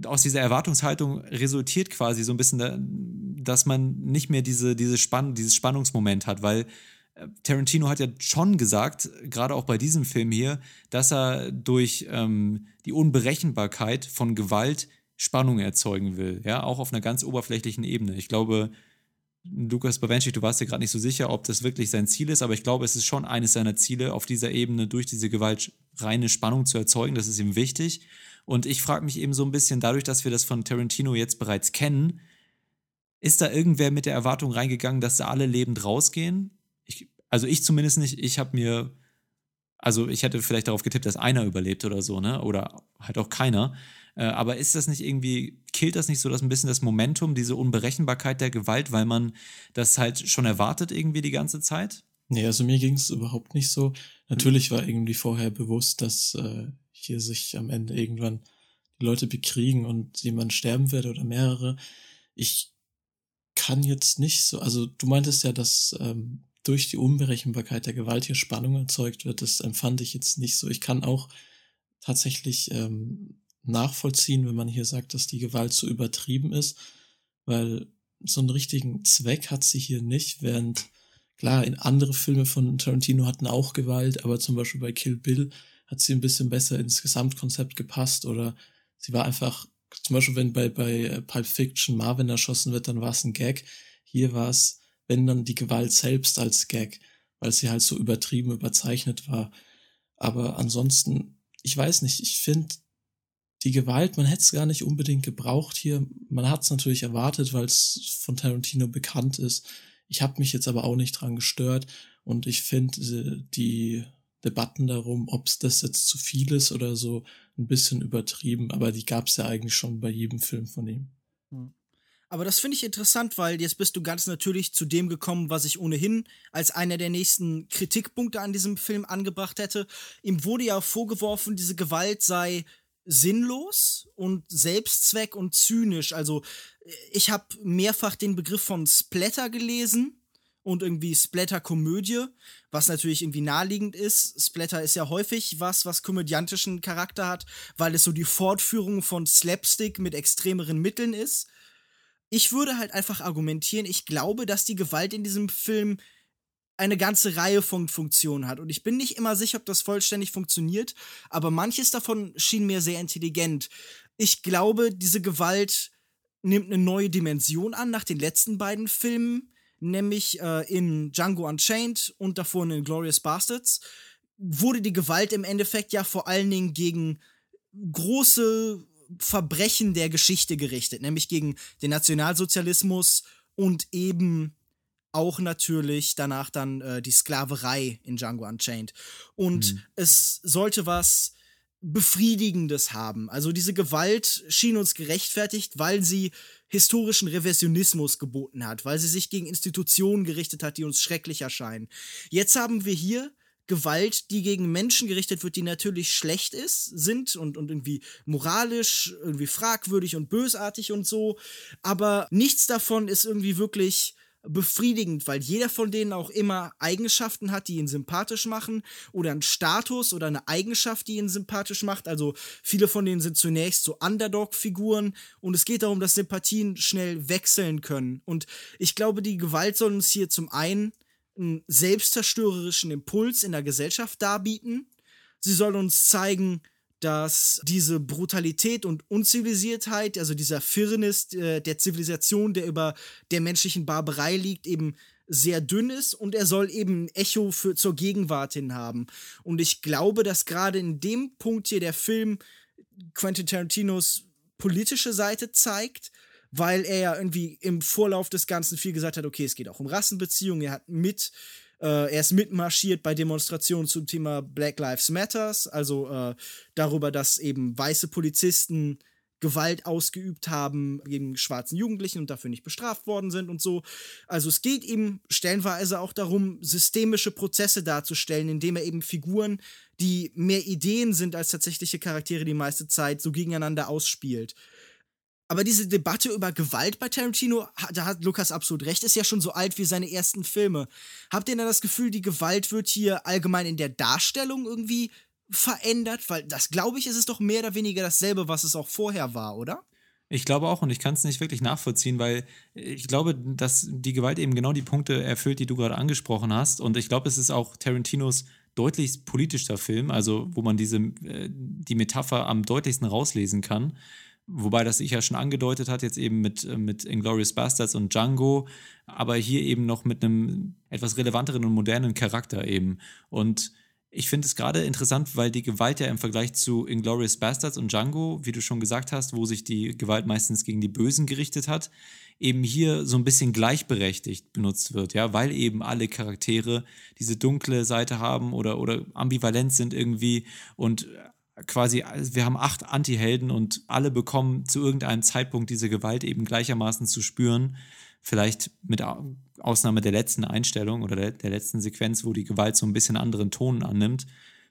aus dieser Erwartungshaltung resultiert quasi so ein bisschen, da, dass man nicht mehr diese, diese Spann dieses Spannungsmoment hat, weil äh, Tarantino hat ja schon gesagt, gerade auch bei diesem Film hier, dass er durch ähm, die Unberechenbarkeit von Gewalt Spannung erzeugen will, ja, auch auf einer ganz oberflächlichen Ebene. Ich glaube, Lukas Bawenschik, du warst dir gerade nicht so sicher, ob das wirklich sein Ziel ist, aber ich glaube, es ist schon eines seiner Ziele, auf dieser Ebene durch diese Gewalt reine Spannung zu erzeugen. Das ist ihm wichtig. Und ich frage mich eben so ein bisschen, dadurch, dass wir das von Tarantino jetzt bereits kennen, ist da irgendwer mit der Erwartung reingegangen, dass da alle lebend rausgehen? Ich, also ich zumindest nicht. Ich habe mir, also ich hätte vielleicht darauf getippt, dass einer überlebt oder so, ne? Oder halt auch keiner. Äh, aber ist das nicht irgendwie, killt das nicht so das ein bisschen das Momentum, diese Unberechenbarkeit der Gewalt, weil man das halt schon erwartet irgendwie die ganze Zeit? Nee, also mir ging es überhaupt nicht so. Natürlich war irgendwie vorher bewusst, dass äh, hier sich am Ende irgendwann die Leute bekriegen und jemand sterben wird oder mehrere. Ich kann jetzt nicht so, also du meintest ja, dass ähm, durch die Unberechenbarkeit der Gewalt hier Spannung erzeugt wird. Das empfand ich jetzt nicht so. Ich kann auch tatsächlich ähm, nachvollziehen, wenn man hier sagt, dass die Gewalt so übertrieben ist, weil so einen richtigen Zweck hat sie hier nicht, während klar, in andere Filme von Tarantino hatten auch Gewalt, aber zum Beispiel bei Kill Bill hat sie ein bisschen besser ins Gesamtkonzept gepasst oder sie war einfach, zum Beispiel wenn bei, bei Pulp Fiction Marvin erschossen wird, dann war es ein Gag. Hier war es, wenn dann die Gewalt selbst als Gag, weil sie halt so übertrieben, überzeichnet war. Aber ansonsten, ich weiß nicht, ich finde, die Gewalt, man hätte es gar nicht unbedingt gebraucht hier. Man hat es natürlich erwartet, weil es von Tarantino bekannt ist. Ich habe mich jetzt aber auch nicht dran gestört und ich finde äh, die Debatten darum, ob es das jetzt zu viel ist oder so, ein bisschen übertrieben, aber die gab es ja eigentlich schon bei jedem Film von ihm. Hm. Aber das finde ich interessant, weil jetzt bist du ganz natürlich zu dem gekommen, was ich ohnehin als einer der nächsten Kritikpunkte an diesem Film angebracht hätte. Ihm wurde ja vorgeworfen, diese Gewalt sei sinnlos und Selbstzweck und zynisch. Also ich habe mehrfach den Begriff von Splatter gelesen und irgendwie Splatter-Komödie, was natürlich irgendwie naheliegend ist. Splatter ist ja häufig was, was komödiantischen Charakter hat, weil es so die Fortführung von Slapstick mit extremeren Mitteln ist. Ich würde halt einfach argumentieren, ich glaube, dass die Gewalt in diesem Film eine ganze Reihe von Funktionen hat. Und ich bin nicht immer sicher, ob das vollständig funktioniert, aber manches davon schien mir sehr intelligent. Ich glaube, diese Gewalt nimmt eine neue Dimension an nach den letzten beiden Filmen nämlich äh, in Django Unchained und davor in Glorious Bastards, wurde die Gewalt im Endeffekt ja vor allen Dingen gegen große Verbrechen der Geschichte gerichtet, nämlich gegen den Nationalsozialismus und eben auch natürlich danach dann äh, die Sklaverei in Django Unchained. Und mhm. es sollte was Befriedigendes haben. Also diese Gewalt schien uns gerechtfertigt, weil sie historischen Revisionismus geboten hat, weil sie sich gegen Institutionen gerichtet hat, die uns schrecklich erscheinen. Jetzt haben wir hier Gewalt, die gegen Menschen gerichtet wird, die natürlich schlecht ist, sind und, und irgendwie moralisch, irgendwie fragwürdig und bösartig und so. Aber nichts davon ist irgendwie wirklich befriedigend, weil jeder von denen auch immer Eigenschaften hat, die ihn sympathisch machen oder einen Status oder eine Eigenschaft, die ihn sympathisch macht. Also viele von denen sind zunächst so Underdog-Figuren und es geht darum, dass Sympathien schnell wechseln können. Und ich glaube, die Gewalt soll uns hier zum einen einen selbstzerstörerischen Impuls in der Gesellschaft darbieten. Sie soll uns zeigen, dass diese Brutalität und Unzivilisiertheit, also dieser Firnis äh, der Zivilisation, der über der menschlichen Barbarei liegt, eben sehr dünn ist und er soll eben ein Echo für, zur Gegenwart hin haben. Und ich glaube, dass gerade in dem Punkt hier der Film Quentin Tarantinos politische Seite zeigt, weil er ja irgendwie im Vorlauf des Ganzen viel gesagt hat, okay, es geht auch um Rassenbeziehungen, er hat mit äh, er ist mitmarschiert bei Demonstrationen zum Thema Black Lives Matters, also äh, darüber, dass eben weiße Polizisten Gewalt ausgeübt haben gegen schwarzen Jugendlichen und dafür nicht bestraft worden sind und so. Also es geht ihm stellenweise auch darum, systemische Prozesse darzustellen, indem er eben Figuren, die mehr Ideen sind als tatsächliche Charaktere die meiste Zeit, so gegeneinander ausspielt. Aber diese Debatte über Gewalt bei Tarantino, da hat Lukas absolut recht, ist ja schon so alt wie seine ersten Filme. Habt ihr denn das Gefühl, die Gewalt wird hier allgemein in der Darstellung irgendwie verändert? Weil das, glaube ich, ist es doch mehr oder weniger dasselbe, was es auch vorher war, oder? Ich glaube auch und ich kann es nicht wirklich nachvollziehen, weil ich glaube, dass die Gewalt eben genau die Punkte erfüllt, die du gerade angesprochen hast. Und ich glaube, es ist auch Tarantinos deutlich politischer Film, also wo man diese, äh, die Metapher am deutlichsten rauslesen kann. Wobei das sich ja schon angedeutet hat, jetzt eben mit, äh, mit Inglourious Bastards und Django, aber hier eben noch mit einem etwas relevanteren und modernen Charakter eben. Und ich finde es gerade interessant, weil die Gewalt ja im Vergleich zu Inglourious Bastards und Django, wie du schon gesagt hast, wo sich die Gewalt meistens gegen die Bösen gerichtet hat, eben hier so ein bisschen gleichberechtigt benutzt wird, ja, weil eben alle Charaktere diese dunkle Seite haben oder, oder ambivalent sind irgendwie und quasi, wir haben acht Anti-Helden und alle bekommen zu irgendeinem Zeitpunkt diese Gewalt eben gleichermaßen zu spüren. Vielleicht mit Ausnahme der letzten Einstellung oder der, der letzten Sequenz, wo die Gewalt so ein bisschen anderen Ton annimmt.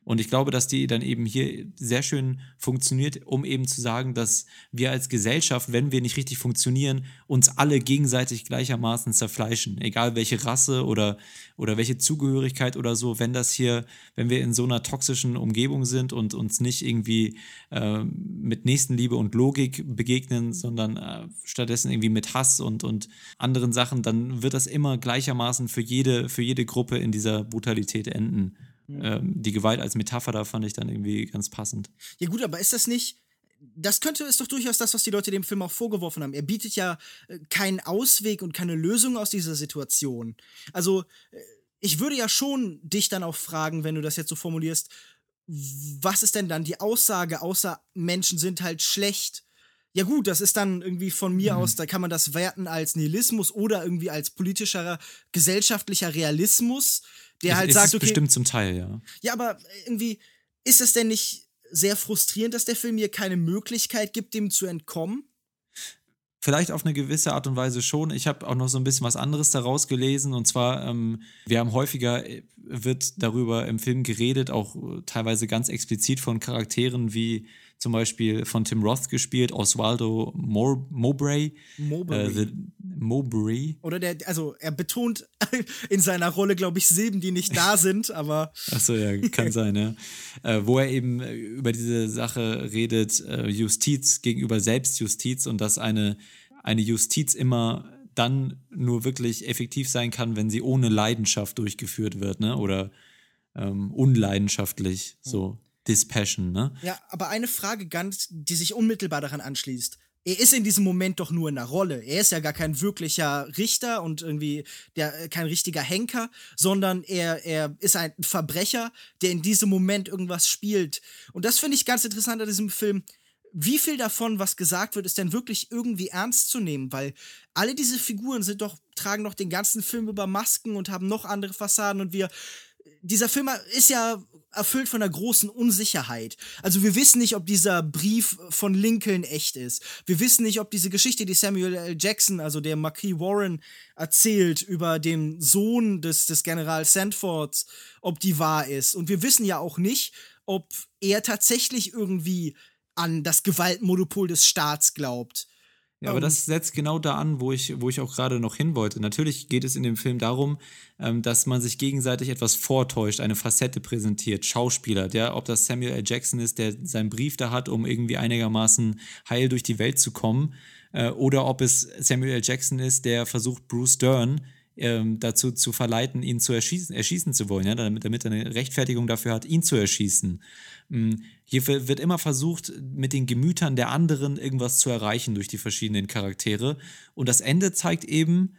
Und ich glaube, dass die dann eben hier sehr schön funktioniert, um eben zu sagen, dass wir als Gesellschaft, wenn wir nicht richtig funktionieren, uns alle gegenseitig gleichermaßen zerfleischen. Egal welche Rasse oder, oder welche Zugehörigkeit oder so, wenn das hier, wenn wir in so einer toxischen Umgebung sind und uns nicht irgendwie äh, mit Nächstenliebe und Logik begegnen, sondern äh, stattdessen irgendwie mit Hass und, und anderen Sachen, dann wird das immer gleichermaßen für jede, für jede Gruppe in dieser Brutalität enden. Ähm, die Gewalt als Metapher, da fand ich dann irgendwie ganz passend. Ja, gut, aber ist das nicht. Das könnte ist doch durchaus das, was die Leute dem Film auch vorgeworfen haben. Er bietet ja äh, keinen Ausweg und keine Lösung aus dieser Situation. Also, äh, ich würde ja schon dich dann auch fragen, wenn du das jetzt so formulierst, was ist denn dann die Aussage, außer Menschen sind halt schlecht? Ja gut, das ist dann irgendwie von mir mhm. aus, da kann man das werten als Nihilismus oder irgendwie als politischer, gesellschaftlicher Realismus der es, halt sagt, ist okay. Bestimmt zum Teil, ja. Ja, aber irgendwie ist das denn nicht sehr frustrierend, dass der Film mir keine Möglichkeit gibt, dem zu entkommen? Vielleicht auf eine gewisse Art und Weise schon. Ich habe auch noch so ein bisschen was anderes daraus gelesen. Und zwar, ähm, wir haben häufiger, äh, wird darüber im Film geredet, auch äh, teilweise ganz explizit von Charakteren wie zum Beispiel von Tim Roth gespielt, Oswaldo Mowbray. Mowbray. Äh, the, Mowbray. Oder der, also er betont in seiner Rolle, glaube ich, Silben, die nicht da sind, aber. Achso, ja, kann sein, ja. Äh, wo er eben äh, über diese Sache redet, äh, Justiz gegenüber Selbstjustiz und dass eine, eine Justiz immer dann nur wirklich effektiv sein kann, wenn sie ohne Leidenschaft durchgeführt wird, ne? Oder ähm, unleidenschaftlich, so Dispassion, ne? Ja, aber eine Frage ganz, die sich unmittelbar daran anschließt. Er ist in diesem Moment doch nur in der Rolle. Er ist ja gar kein wirklicher Richter und irgendwie der, äh, kein richtiger Henker, sondern er, er ist ein Verbrecher, der in diesem Moment irgendwas spielt. Und das finde ich ganz interessant an diesem Film. Wie viel davon, was gesagt wird, ist denn wirklich irgendwie ernst zu nehmen? Weil alle diese Figuren sind doch, tragen doch den ganzen Film über Masken und haben noch andere Fassaden und wir dieser Film ist ja erfüllt von einer großen Unsicherheit. Also wir wissen nicht, ob dieser Brief von Lincoln echt ist. Wir wissen nicht, ob diese Geschichte, die Samuel L. Jackson, also der Marquis Warren, erzählt über den Sohn des, des General Sandfords, ob die wahr ist. Und wir wissen ja auch nicht, ob er tatsächlich irgendwie an das Gewaltmonopol des Staats glaubt. Ja, aber das setzt genau da an, wo ich, wo ich auch gerade noch hin wollte. Natürlich geht es in dem Film darum, ähm, dass man sich gegenseitig etwas vortäuscht, eine Facette präsentiert, Schauspieler, der, ob das Samuel L. Jackson ist, der seinen Brief da hat, um irgendwie einigermaßen heil durch die Welt zu kommen, äh, oder ob es Samuel L. Jackson ist, der versucht, Bruce Dern ähm, dazu zu verleiten, ihn zu erschießen, erschießen zu wollen, ja, damit, damit er eine Rechtfertigung dafür hat, ihn zu erschießen. Mhm. Hier wird immer versucht, mit den Gemütern der anderen irgendwas zu erreichen durch die verschiedenen Charaktere. Und das Ende zeigt eben,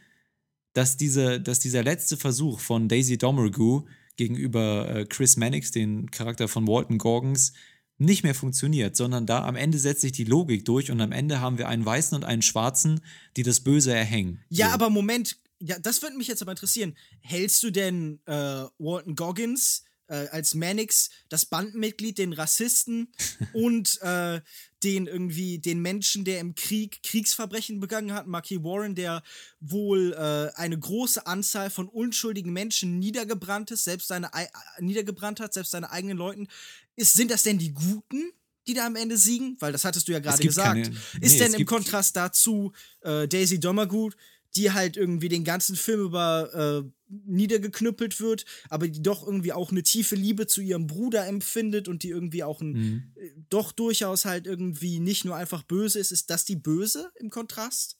dass, diese, dass dieser letzte Versuch von Daisy Domergue gegenüber äh, Chris Mannix, den Charakter von Walton Gorgons, nicht mehr funktioniert, sondern da am Ende setzt sich die Logik durch und am Ende haben wir einen Weißen und einen Schwarzen, die das Böse erhängen. Ja, so. aber Moment, ja, das würde mich jetzt aber interessieren. Hältst du denn äh, Walton Goggins äh, als Mannix das Bandmitglied, den Rassisten und äh, den irgendwie den Menschen, der im Krieg Kriegsverbrechen begangen hat, Marquis Warren, der wohl äh, eine große Anzahl von unschuldigen Menschen niedergebrannt ist, selbst seine äh, niedergebrannt hat, selbst seine eigenen Leuten. Ist, sind das denn die Guten? die da am Ende siegen? Weil das hattest du ja gerade gesagt. Keine, nee, ist denn im Kontrast dazu äh, Daisy Domergut, die halt irgendwie den ganzen Film über äh, niedergeknüppelt wird, aber die doch irgendwie auch eine tiefe Liebe zu ihrem Bruder empfindet und die irgendwie auch ein, mhm. Äh, doch durchaus halt irgendwie nicht nur einfach böse ist. Ist das die Böse im Kontrast?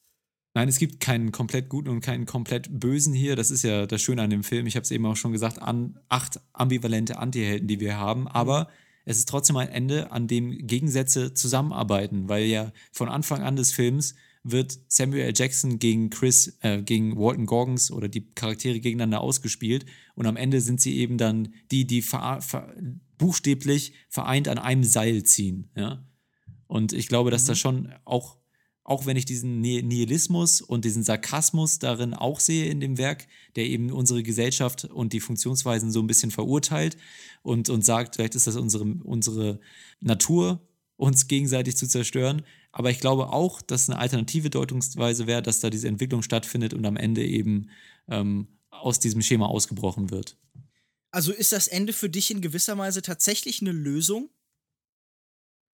Nein, es gibt keinen komplett guten und keinen komplett bösen hier. Das ist ja das Schöne an dem Film. Ich habe es eben auch schon gesagt, an acht ambivalente Antihelden, die wir haben. Aber es ist trotzdem ein Ende, an dem Gegensätze zusammenarbeiten, weil ja von Anfang an des Films wird Samuel L. Jackson gegen Chris, äh, gegen Walton Gorgons oder die Charaktere gegeneinander ausgespielt und am Ende sind sie eben dann die, die ver ver buchstäblich vereint an einem Seil ziehen, ja. Und ich glaube, dass mhm. das schon auch, auch wenn ich diesen Nihilismus und diesen Sarkasmus darin auch sehe in dem Werk, der eben unsere Gesellschaft und die Funktionsweisen so ein bisschen verurteilt und, und sagt, vielleicht ist das unsere, unsere Natur, uns gegenseitig zu zerstören, aber ich glaube auch, dass eine alternative Deutungsweise wäre, dass da diese Entwicklung stattfindet und am Ende eben ähm, aus diesem Schema ausgebrochen wird. Also ist das Ende für dich in gewisser Weise tatsächlich eine Lösung?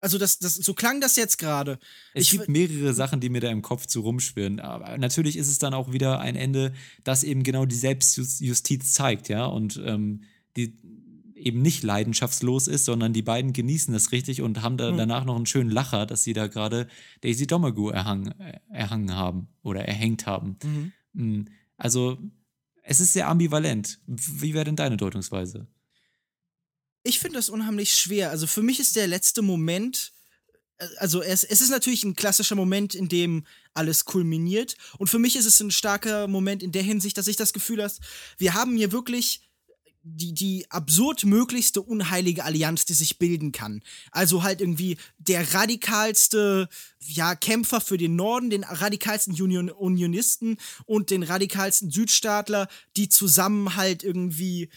Also das, das, so klang das jetzt gerade. Es ich gibt mehrere Sachen, die mir da im Kopf zu rumschwirren. Aber natürlich ist es dann auch wieder ein Ende, das eben genau die Selbstjustiz zeigt, ja. Und ähm, die, eben nicht leidenschaftslos ist, sondern die beiden genießen das richtig und haben da mhm. danach noch einen schönen Lacher, dass sie da gerade Daisy Domergue erhangen, äh, erhangen haben oder erhängt haben. Mhm. Mm, also es ist sehr ambivalent. Wie wäre denn deine Deutungsweise? Ich finde das unheimlich schwer. Also für mich ist der letzte Moment, äh, also es, es ist natürlich ein klassischer Moment, in dem alles kulminiert. Und für mich ist es ein starker Moment in der Hinsicht, dass ich das Gefühl habe, wir haben hier wirklich die, die absurd möglichste unheilige Allianz, die sich bilden kann. Also halt irgendwie der radikalste, ja, Kämpfer für den Norden, den radikalsten Union Unionisten und den radikalsten Südstaatler, die zusammen halt irgendwie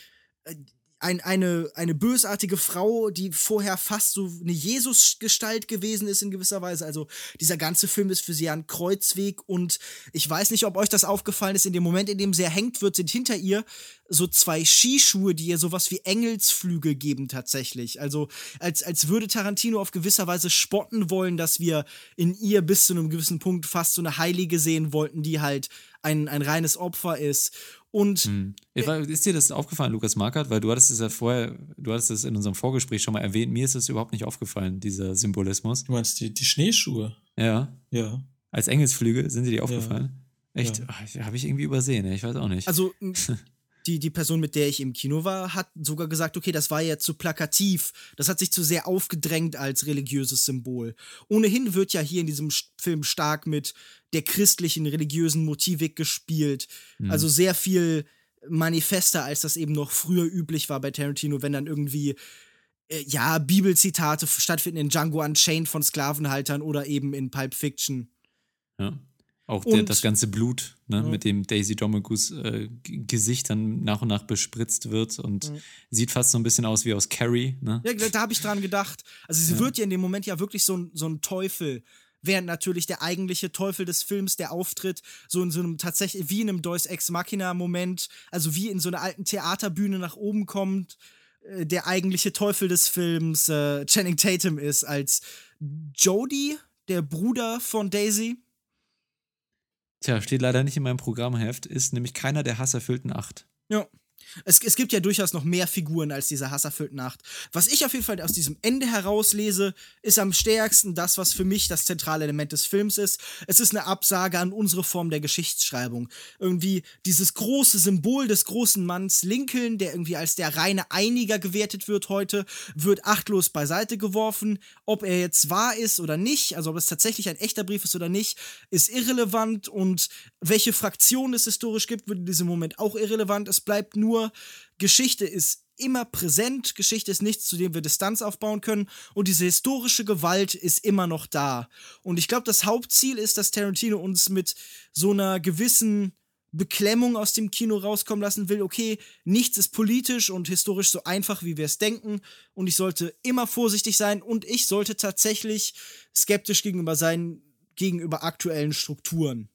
äh, ein, eine, eine bösartige Frau, die vorher fast so eine Jesus-Gestalt gewesen ist in gewisser Weise. Also dieser ganze Film ist für sie ein Kreuzweg und ich weiß nicht, ob euch das aufgefallen ist, in dem Moment, in dem sie erhängt wird, sind hinter ihr so zwei Skischuhe, die ihr sowas wie Engelsflügel geben tatsächlich. Also als, als würde Tarantino auf gewisser Weise spotten wollen, dass wir in ihr bis zu einem gewissen Punkt fast so eine Heilige sehen wollten, die halt ein, ein reines Opfer ist. Und hm. ist dir das aufgefallen, Lukas Markert? Weil du hattest es ja vorher, du hattest es in unserem Vorgespräch schon mal erwähnt. Mir ist es überhaupt nicht aufgefallen, dieser Symbolismus. Du meinst die, die Schneeschuhe? Ja. Ja. Als Engelsflüge sind dir die aufgefallen? Ja. Echt? Ja. Habe ich irgendwie übersehen, ich weiß auch nicht. Also die, die Person, mit der ich im Kino war, hat sogar gesagt, okay, das war jetzt zu plakativ, das hat sich zu sehr aufgedrängt als religiöses Symbol. Ohnehin wird ja hier in diesem Film stark mit der christlichen, religiösen Motivik gespielt. Mhm. Also sehr viel manifester, als das eben noch früher üblich war bei Tarantino, wenn dann irgendwie äh, ja, Bibelzitate stattfinden in Django Unchained von Sklavenhaltern oder eben in Pulp Fiction. Ja. Auch der, das ganze Blut, ne, ja. mit dem Daisy Domagus äh, Gesicht dann nach und nach bespritzt wird und ja. sieht fast so ein bisschen aus wie aus Carrie. Ne? Ja, da habe ich dran gedacht. Also sie ja. wird ja in dem Moment ja wirklich so, so ein Teufel, während natürlich der eigentliche Teufel des Films, der auftritt, so in so einem tatsächlich wie in einem Deus Ex Machina Moment, also wie in so einer alten Theaterbühne nach oben kommt, äh, der eigentliche Teufel des Films äh, Channing Tatum ist als Jody, der Bruder von Daisy. Tja, steht leider nicht in meinem Programmheft, ist nämlich keiner der hasserfüllten acht. Ja. Es, es gibt ja durchaus noch mehr Figuren als diese hasserfüllten Nacht. Was ich auf jeden Fall aus diesem Ende herauslese, ist am stärksten das, was für mich das zentrale Element des Films ist. Es ist eine Absage an unsere Form der Geschichtsschreibung. Irgendwie dieses große Symbol des großen Manns Lincoln, der irgendwie als der reine Einiger gewertet wird heute, wird achtlos beiseite geworfen. Ob er jetzt wahr ist oder nicht, also ob es tatsächlich ein echter Brief ist oder nicht, ist irrelevant und welche Fraktion es historisch gibt, wird in diesem Moment auch irrelevant. Es bleibt nur nur, Geschichte ist immer präsent, Geschichte ist nichts, zu dem wir Distanz aufbauen können. Und diese historische Gewalt ist immer noch da. Und ich glaube, das Hauptziel ist, dass Tarantino uns mit so einer gewissen Beklemmung aus dem Kino rauskommen lassen will, okay, nichts ist politisch und historisch so einfach, wie wir es denken. Und ich sollte immer vorsichtig sein und ich sollte tatsächlich skeptisch gegenüber sein, gegenüber aktuellen Strukturen,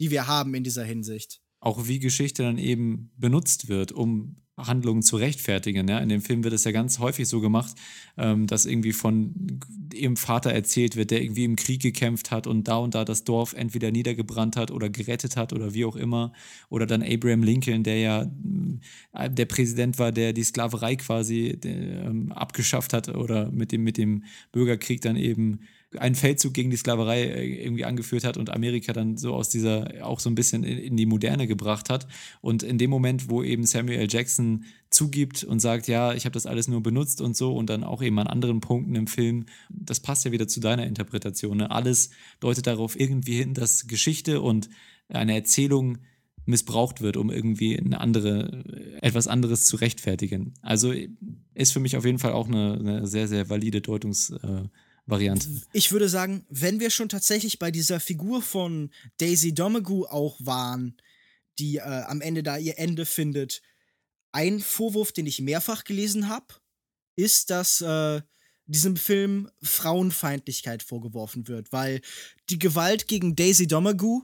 die wir haben in dieser Hinsicht auch wie Geschichte dann eben benutzt wird, um Handlungen zu rechtfertigen. Ja? In dem Film wird es ja ganz häufig so gemacht, ähm, dass irgendwie von ihrem Vater erzählt wird, der irgendwie im Krieg gekämpft hat und da und da das Dorf entweder niedergebrannt hat oder gerettet hat oder wie auch immer. Oder dann Abraham Lincoln, der ja äh, der Präsident war, der die Sklaverei quasi ähm, abgeschafft hat oder mit dem, mit dem Bürgerkrieg dann eben einen Feldzug gegen die Sklaverei äh, irgendwie angeführt hat und Amerika dann so aus dieser auch so ein bisschen in, die Moderne gebracht hat. Und in dem Moment, wo eben Samuel. Jackson zugibt und sagt, ja, ich habe das alles nur benutzt und so und dann auch eben an anderen Punkten im Film, das passt ja wieder zu deiner Interpretation. Ne? Alles deutet darauf irgendwie hin, dass Geschichte und eine Erzählung missbraucht wird, um irgendwie eine andere, etwas anderes zu rechtfertigen. Also ist für mich auf jeden Fall auch eine, eine sehr, sehr valide Deutungs- äh, Variante. Ich würde sagen, wenn wir schon tatsächlich bei dieser Figur von Daisy Domergue auch waren, die äh, am Ende da ihr Ende findet, ein Vorwurf, den ich mehrfach gelesen habe, ist, dass äh, diesem Film Frauenfeindlichkeit vorgeworfen wird, weil die Gewalt gegen Daisy Domergue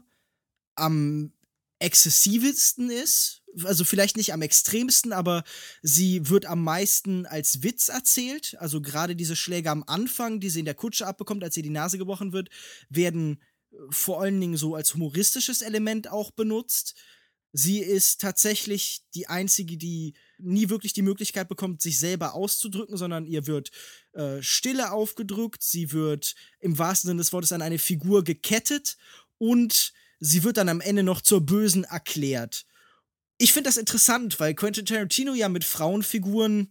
am exzessivsten ist. Also vielleicht nicht am extremsten, aber sie wird am meisten als Witz erzählt. Also gerade diese Schläge am Anfang, die sie in der Kutsche abbekommt, als ihr die Nase gebrochen wird, werden äh, vor allen Dingen so als humoristisches Element auch benutzt. Sie ist tatsächlich die einzige, die nie wirklich die Möglichkeit bekommt, sich selber auszudrücken, sondern ihr wird äh, Stille aufgedrückt, sie wird im wahrsten Sinne des Wortes an eine Figur gekettet und sie wird dann am Ende noch zur Bösen erklärt. Ich finde das interessant, weil Quentin Tarantino ja mit Frauenfiguren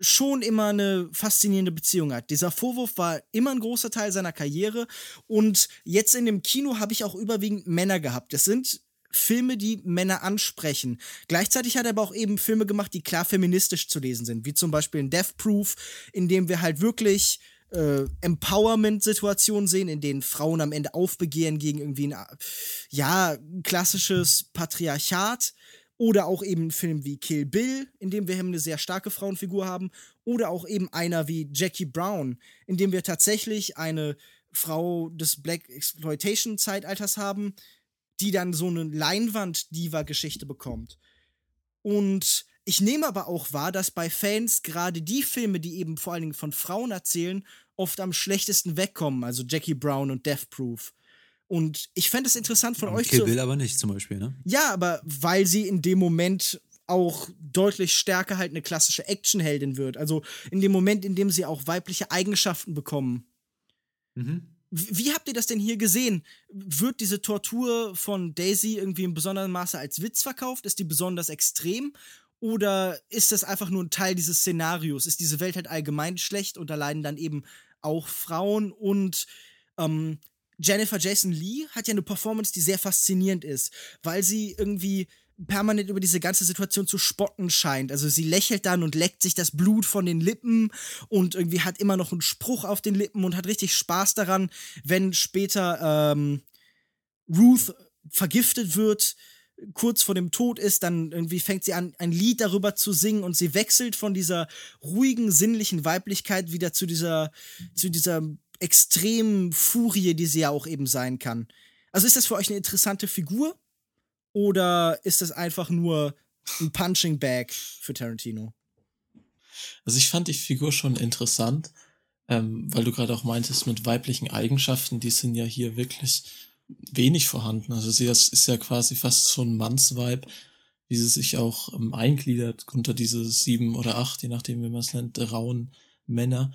schon immer eine faszinierende Beziehung hat. Dieser Vorwurf war immer ein großer Teil seiner Karriere und jetzt in dem Kino habe ich auch überwiegend Männer gehabt. Das sind Filme, die Männer ansprechen. Gleichzeitig hat er aber auch eben Filme gemacht, die klar feministisch zu lesen sind, wie zum Beispiel in Death Proof, in dem wir halt wirklich äh, Empowerment-Situationen sehen, in denen Frauen am Ende aufbegehren gegen irgendwie ein, ja, klassisches Patriarchat. Oder auch eben ein Film wie Kill Bill, in dem wir eine sehr starke Frauenfigur haben. Oder auch eben einer wie Jackie Brown, in dem wir tatsächlich eine Frau des Black Exploitation Zeitalters haben, die dann so eine Leinwand-Diva-Geschichte bekommt. Und ich nehme aber auch wahr, dass bei Fans gerade die Filme, die eben vor allen Dingen von Frauen erzählen, oft am schlechtesten wegkommen. Also Jackie Brown und Death Proof. Und ich fände es interessant von Und euch Kill zu. Bill aber nicht zum Beispiel, ne? Ja, aber weil sie in dem Moment auch deutlich stärker halt eine klassische Actionheldin wird. Also in dem Moment, in dem sie auch weibliche Eigenschaften bekommen. Mhm. Wie wie habt ihr das denn hier gesehen? Wird diese Tortur von Daisy irgendwie in besonderem Maße als Witz verkauft? Ist die besonders extrem? Oder ist das einfach nur ein Teil dieses Szenarios? Ist diese Welt halt allgemein schlecht und da leiden dann eben auch Frauen? Und ähm, Jennifer Jason Lee hat ja eine Performance, die sehr faszinierend ist, weil sie irgendwie permanent über diese ganze Situation zu spotten scheint. Also sie lächelt dann und leckt sich das Blut von den Lippen und irgendwie hat immer noch einen Spruch auf den Lippen und hat richtig Spaß daran, wenn später ähm, Ruth vergiftet wird, kurz vor dem Tod ist, dann irgendwie fängt sie an, ein Lied darüber zu singen und sie wechselt von dieser ruhigen, sinnlichen Weiblichkeit wieder zu dieser, zu dieser extremen Furie, die sie ja auch eben sein kann. Also ist das für euch eine interessante Figur? Oder ist das einfach nur ein Punching Bag für Tarantino? Also ich fand die Figur schon interessant, ähm, weil du gerade auch meintest, mit weiblichen Eigenschaften, die sind ja hier wirklich wenig vorhanden. Also sie ist, ist ja quasi fast so ein Mannsweib, wie sie sich auch ähm, eingliedert unter diese sieben oder acht, je nachdem, wie man es nennt, rauen Männer.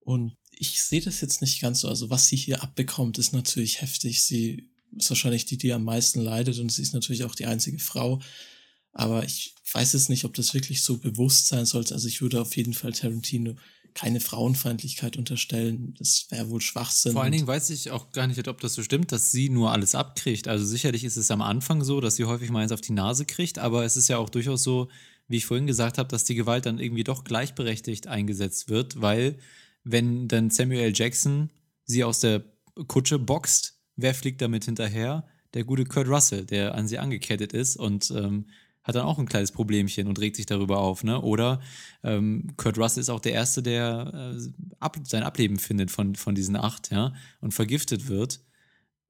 Und ich sehe das jetzt nicht ganz so. Also was sie hier abbekommt, ist natürlich heftig. Sie ist wahrscheinlich die, die am meisten leidet und sie ist natürlich auch die einzige Frau. Aber ich weiß jetzt nicht, ob das wirklich so bewusst sein sollte. Also ich würde auf jeden Fall Tarantino keine Frauenfeindlichkeit unterstellen. Das wäre wohl Schwachsinn. Vor allen Dingen weiß ich auch gar nicht, ob das so stimmt, dass sie nur alles abkriegt. Also sicherlich ist es am Anfang so, dass sie häufig mal eins auf die Nase kriegt, aber es ist ja auch durchaus so, wie ich vorhin gesagt habe, dass die Gewalt dann irgendwie doch gleichberechtigt eingesetzt wird, weil wenn dann Samuel. Jackson sie aus der Kutsche boxt, wer fliegt damit hinterher? Der gute Kurt Russell, der an sie angekettet ist und ähm, hat dann auch ein kleines Problemchen und regt sich darüber auf, ne? Oder ähm, Kurt Russell ist auch der Erste, der äh, ab, sein Ableben findet von, von diesen acht, ja, und vergiftet wird.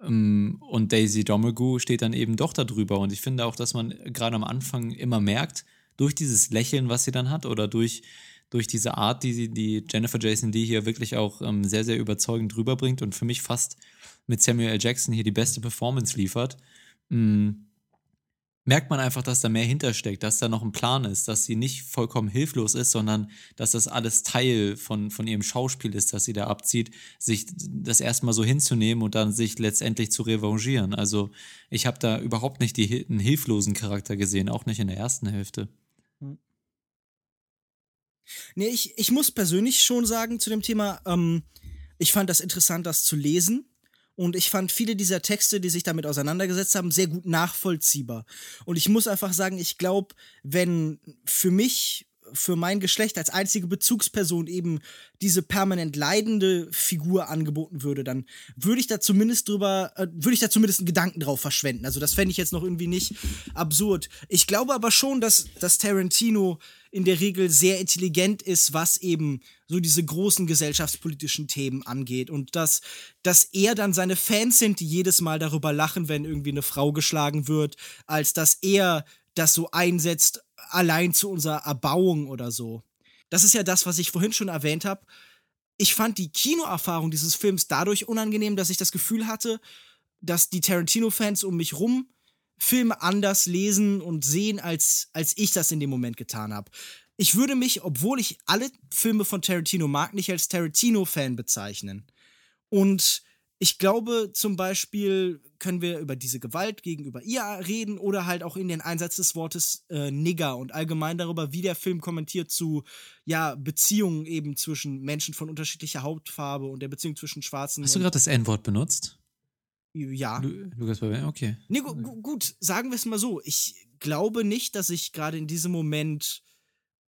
Ähm, und Daisy Domergue steht dann eben doch darüber. Und ich finde auch, dass man gerade am Anfang immer merkt, durch dieses Lächeln, was sie dann hat, oder durch, durch diese Art, die sie, die Jennifer Jason Lee hier wirklich auch ähm, sehr, sehr überzeugend rüberbringt und für mich fast mit Samuel L. Jackson hier die beste Performance liefert, mh, merkt man einfach, dass da mehr hintersteckt, dass da noch ein Plan ist, dass sie nicht vollkommen hilflos ist, sondern dass das alles Teil von, von ihrem Schauspiel ist, das sie da abzieht, sich das erstmal so hinzunehmen und dann sich letztendlich zu revanchieren. Also ich habe da überhaupt nicht die, einen hilflosen Charakter gesehen, auch nicht in der ersten Hälfte. Nee, ich, ich muss persönlich schon sagen zu dem Thema, ähm, ich fand das interessant, das zu lesen. Und ich fand viele dieser Texte, die sich damit auseinandergesetzt haben, sehr gut nachvollziehbar. Und ich muss einfach sagen, ich glaube, wenn für mich, für mein Geschlecht als einzige Bezugsperson eben diese permanent leidende Figur angeboten würde, dann würde ich da zumindest drüber, äh, würde ich da zumindest einen Gedanken drauf verschwenden. Also das fände ich jetzt noch irgendwie nicht absurd. Ich glaube aber schon, dass, dass Tarantino in der Regel sehr intelligent ist, was eben so diese großen gesellschaftspolitischen Themen angeht. Und dass, dass er dann seine Fans sind, die jedes Mal darüber lachen, wenn irgendwie eine Frau geschlagen wird, als dass er das so einsetzt, allein zu unserer Erbauung oder so. Das ist ja das, was ich vorhin schon erwähnt habe. Ich fand die Kinoerfahrung dieses Films dadurch unangenehm, dass ich das Gefühl hatte, dass die Tarantino-Fans um mich rum Filme anders lesen und sehen, als, als ich das in dem Moment getan habe. Ich würde mich, obwohl ich alle Filme von Tarantino mag, nicht als Tarantino-Fan bezeichnen. Und ich glaube zum Beispiel, können wir über diese Gewalt gegenüber ihr reden oder halt auch in den Einsatz des Wortes äh, Nigger und allgemein darüber, wie der Film kommentiert zu ja, Beziehungen eben zwischen Menschen von unterschiedlicher Hautfarbe und der Beziehung zwischen Schwarzen Hast du gerade das N-Wort benutzt? ja. Lu Lukas? Okay. Nee, gu gut, sagen wir es mal so. Ich glaube nicht, dass ich gerade in diesem Moment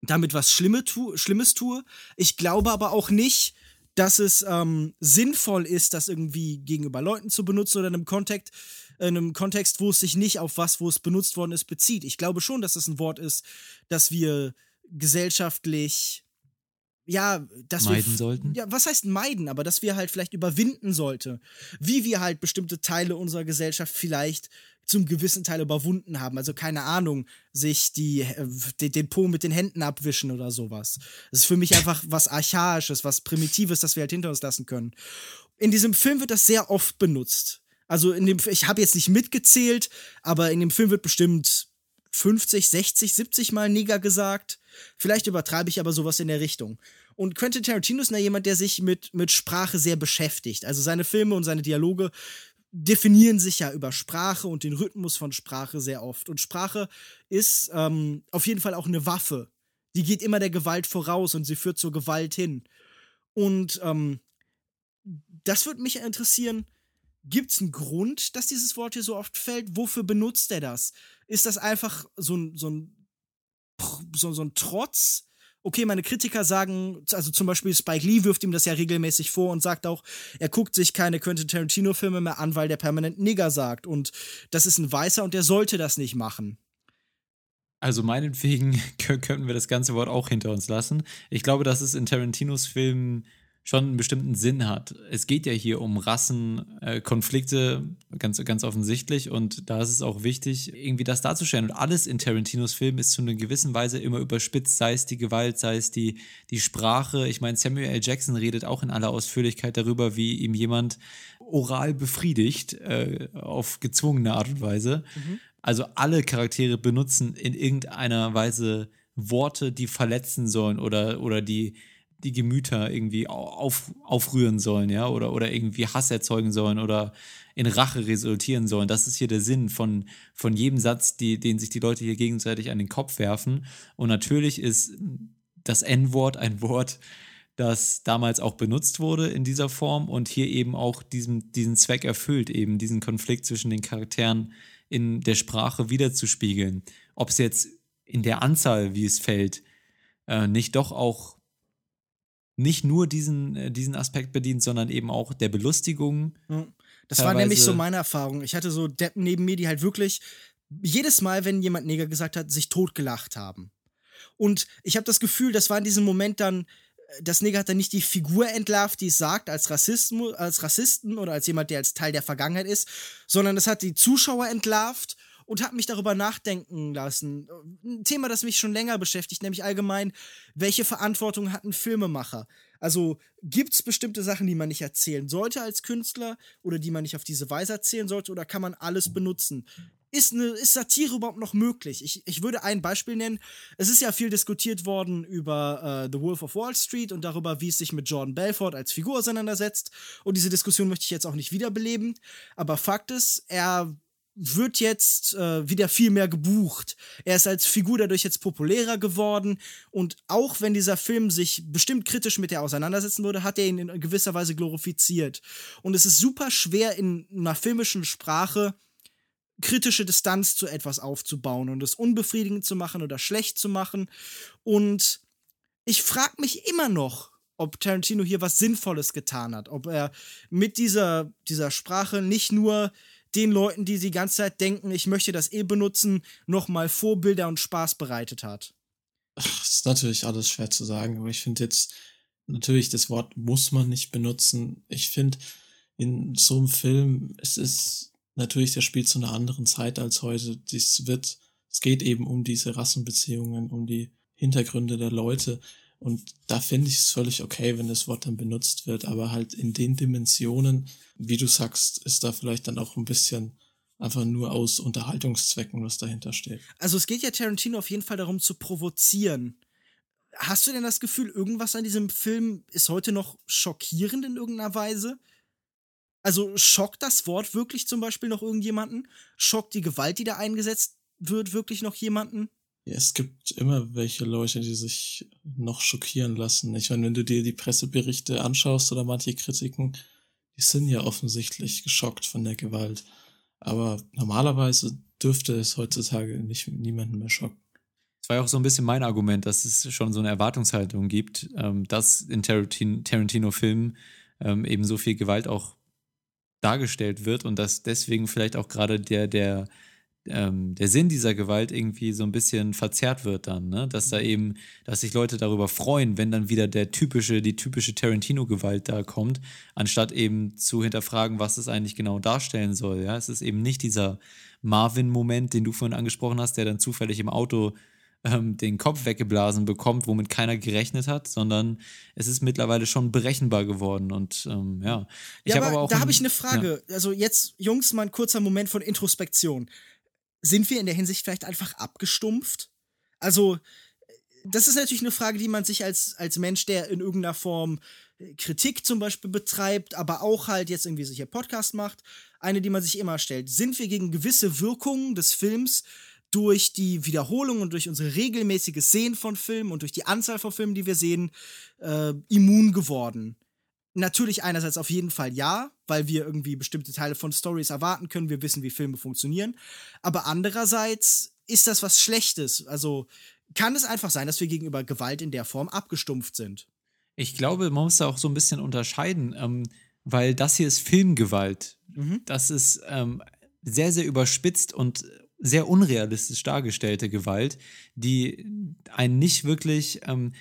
damit was Schlimme tu Schlimmes tue. Ich glaube aber auch nicht, dass es ähm, sinnvoll ist, das irgendwie gegenüber Leuten zu benutzen oder in einem Kontext, in einem Kontext, wo es sich nicht auf was, wo es benutzt worden ist, bezieht. Ich glaube schon, dass es ein Wort ist, das wir gesellschaftlich ja, dass meiden wir, sollten. Ja, was heißt meiden, aber dass wir halt vielleicht überwinden sollte, wie wir halt bestimmte Teile unserer Gesellschaft vielleicht zum gewissen Teil überwunden haben. Also keine Ahnung, sich die, äh, den, den Po mit den Händen abwischen oder sowas. Das ist für mich einfach was Archaisches, was Primitives, das wir halt hinter uns lassen können. In diesem Film wird das sehr oft benutzt. Also in dem, ich habe jetzt nicht mitgezählt, aber in dem Film wird bestimmt 50, 60, 70 Mal Neger gesagt. Vielleicht übertreibe ich aber sowas in der Richtung. Und Quentin Tarantino ist ja jemand, der sich mit, mit Sprache sehr beschäftigt. Also seine Filme und seine Dialoge definieren sich ja über Sprache und den Rhythmus von Sprache sehr oft. Und Sprache ist ähm, auf jeden Fall auch eine Waffe. Die geht immer der Gewalt voraus und sie führt zur Gewalt hin. Und ähm, das würde mich interessieren. Gibt es einen Grund, dass dieses Wort hier so oft fällt? Wofür benutzt er das? Ist das einfach so ein, so ein, so, so ein Trotz? okay, meine Kritiker sagen, also zum Beispiel Spike Lee wirft ihm das ja regelmäßig vor und sagt auch, er guckt sich keine Quentin Tarantino-Filme mehr an, weil der permanent Nigger sagt. Und das ist ein Weißer und der sollte das nicht machen. Also meinetwegen könnten wir das ganze Wort auch hinter uns lassen. Ich glaube, dass es in Tarantinos Filmen schon einen bestimmten Sinn hat. Es geht ja hier um Rassenkonflikte, äh, ganz, ganz offensichtlich, und da ist es auch wichtig, irgendwie das darzustellen. Und alles in Tarantinos Film ist zu einer gewissen Weise immer überspitzt, sei es die Gewalt, sei es die, die Sprache. Ich meine, Samuel L. Jackson redet auch in aller Ausführlichkeit darüber, wie ihm jemand oral befriedigt, äh, auf gezwungene Art und Weise. Mhm. Also alle Charaktere benutzen in irgendeiner Weise Worte, die verletzen sollen oder, oder die die Gemüter irgendwie auf, aufrühren sollen, ja, oder, oder irgendwie Hass erzeugen sollen oder in Rache resultieren sollen. Das ist hier der Sinn von, von jedem Satz, die, den sich die Leute hier gegenseitig an den Kopf werfen. Und natürlich ist das N-Wort ein Wort, das damals auch benutzt wurde in dieser Form und hier eben auch diesen, diesen Zweck erfüllt, eben diesen Konflikt zwischen den Charakteren in der Sprache wiederzuspiegeln. Ob es jetzt in der Anzahl, wie es fällt, äh, nicht doch auch nicht nur diesen, äh, diesen Aspekt bedient, sondern eben auch der Belustigung. Das war nämlich so meine Erfahrung. Ich hatte so Deppen neben mir, die halt wirklich jedes Mal, wenn jemand Neger gesagt hat, sich totgelacht haben. Und ich habe das Gefühl, das war in diesem Moment dann, äh, das Neger hat dann nicht die Figur entlarvt, die es sagt, als, Rassismus, als Rassisten oder als jemand, der als Teil der Vergangenheit ist, sondern es hat die Zuschauer entlarvt und hat mich darüber nachdenken lassen. Ein Thema, das mich schon länger beschäftigt, nämlich allgemein, welche Verantwortung hat ein Filmemacher? Also gibt es bestimmte Sachen, die man nicht erzählen sollte als Künstler oder die man nicht auf diese Weise erzählen sollte oder kann man alles benutzen? Ist, eine, ist Satire überhaupt noch möglich? Ich, ich würde ein Beispiel nennen. Es ist ja viel diskutiert worden über äh, The Wolf of Wall Street und darüber, wie es sich mit Jordan Belfort als Figur auseinandersetzt. Und diese Diskussion möchte ich jetzt auch nicht wiederbeleben. Aber Fakt ist, er wird jetzt äh, wieder viel mehr gebucht. Er ist als Figur dadurch jetzt populärer geworden und auch wenn dieser Film sich bestimmt kritisch mit der auseinandersetzen würde, hat er ihn in gewisser Weise glorifiziert. Und es ist super schwer in einer filmischen Sprache kritische Distanz zu etwas aufzubauen und es unbefriedigend zu machen oder schlecht zu machen. Und ich frage mich immer noch, ob Tarantino hier was Sinnvolles getan hat, ob er mit dieser, dieser Sprache nicht nur den Leuten, die die ganze Zeit denken, ich möchte das eh benutzen, nochmal Vorbilder und Spaß bereitet hat? Ach, ist natürlich alles schwer zu sagen, aber ich finde jetzt, natürlich, das Wort muss man nicht benutzen. Ich finde, in so einem Film, es ist natürlich, der spielt zu einer anderen Zeit als heute. Dies wird, es geht eben um diese Rassenbeziehungen, um die Hintergründe der Leute. Und da finde ich es völlig okay, wenn das Wort dann benutzt wird, aber halt in den Dimensionen, wie du sagst, ist da vielleicht dann auch ein bisschen einfach nur aus Unterhaltungszwecken, was dahinter steht. Also es geht ja Tarantino auf jeden Fall darum zu provozieren. Hast du denn das Gefühl, irgendwas an diesem Film ist heute noch schockierend in irgendeiner Weise? Also schockt das Wort wirklich zum Beispiel noch irgendjemanden? Schockt die Gewalt, die da eingesetzt wird, wirklich noch jemanden? Ja, es gibt immer welche Leute, die sich noch schockieren lassen. Ich meine, wenn du dir die Presseberichte anschaust oder manche Kritiken, die sind ja offensichtlich geschockt von der Gewalt. Aber normalerweise dürfte es heutzutage nicht niemanden mehr schocken. Das war ja auch so ein bisschen mein Argument, dass es schon so eine Erwartungshaltung gibt, ähm, dass in Tarantino-Filmen ähm, eben so viel Gewalt auch dargestellt wird und dass deswegen vielleicht auch gerade der, der, ähm, der Sinn dieser Gewalt irgendwie so ein bisschen verzerrt wird dann, ne? Dass da eben, dass sich Leute darüber freuen, wenn dann wieder der typische, die typische Tarantino-Gewalt da kommt, anstatt eben zu hinterfragen, was es eigentlich genau darstellen soll. Ja, es ist eben nicht dieser Marvin-Moment, den du vorhin angesprochen hast, der dann zufällig im Auto ähm, den Kopf weggeblasen bekommt, womit keiner gerechnet hat, sondern es ist mittlerweile schon berechenbar geworden. Und ähm, ja, ich ja, aber, aber auch da habe ich eine Frage. Ja. Also jetzt, Jungs, mal ein kurzer Moment von Introspektion. Sind wir in der Hinsicht vielleicht einfach abgestumpft? Also, das ist natürlich eine Frage, die man sich als, als Mensch, der in irgendeiner Form äh, Kritik zum Beispiel betreibt, aber auch halt jetzt irgendwie sich hier Podcast macht, eine, die man sich immer stellt. Sind wir gegen gewisse Wirkungen des Films durch die Wiederholung und durch unsere regelmäßige Sehen von Filmen und durch die Anzahl von Filmen, die wir sehen, äh, immun geworden. Natürlich einerseits auf jeden Fall ja, weil wir irgendwie bestimmte Teile von Stories erwarten können, wir wissen, wie Filme funktionieren. Aber andererseits ist das was Schlechtes. Also kann es einfach sein, dass wir gegenüber Gewalt in der Form abgestumpft sind. Ich glaube, man muss da auch so ein bisschen unterscheiden, ähm, weil das hier ist Filmgewalt. Mhm. Das ist ähm, sehr, sehr überspitzt und sehr unrealistisch dargestellte Gewalt, die einen nicht wirklich, ähm,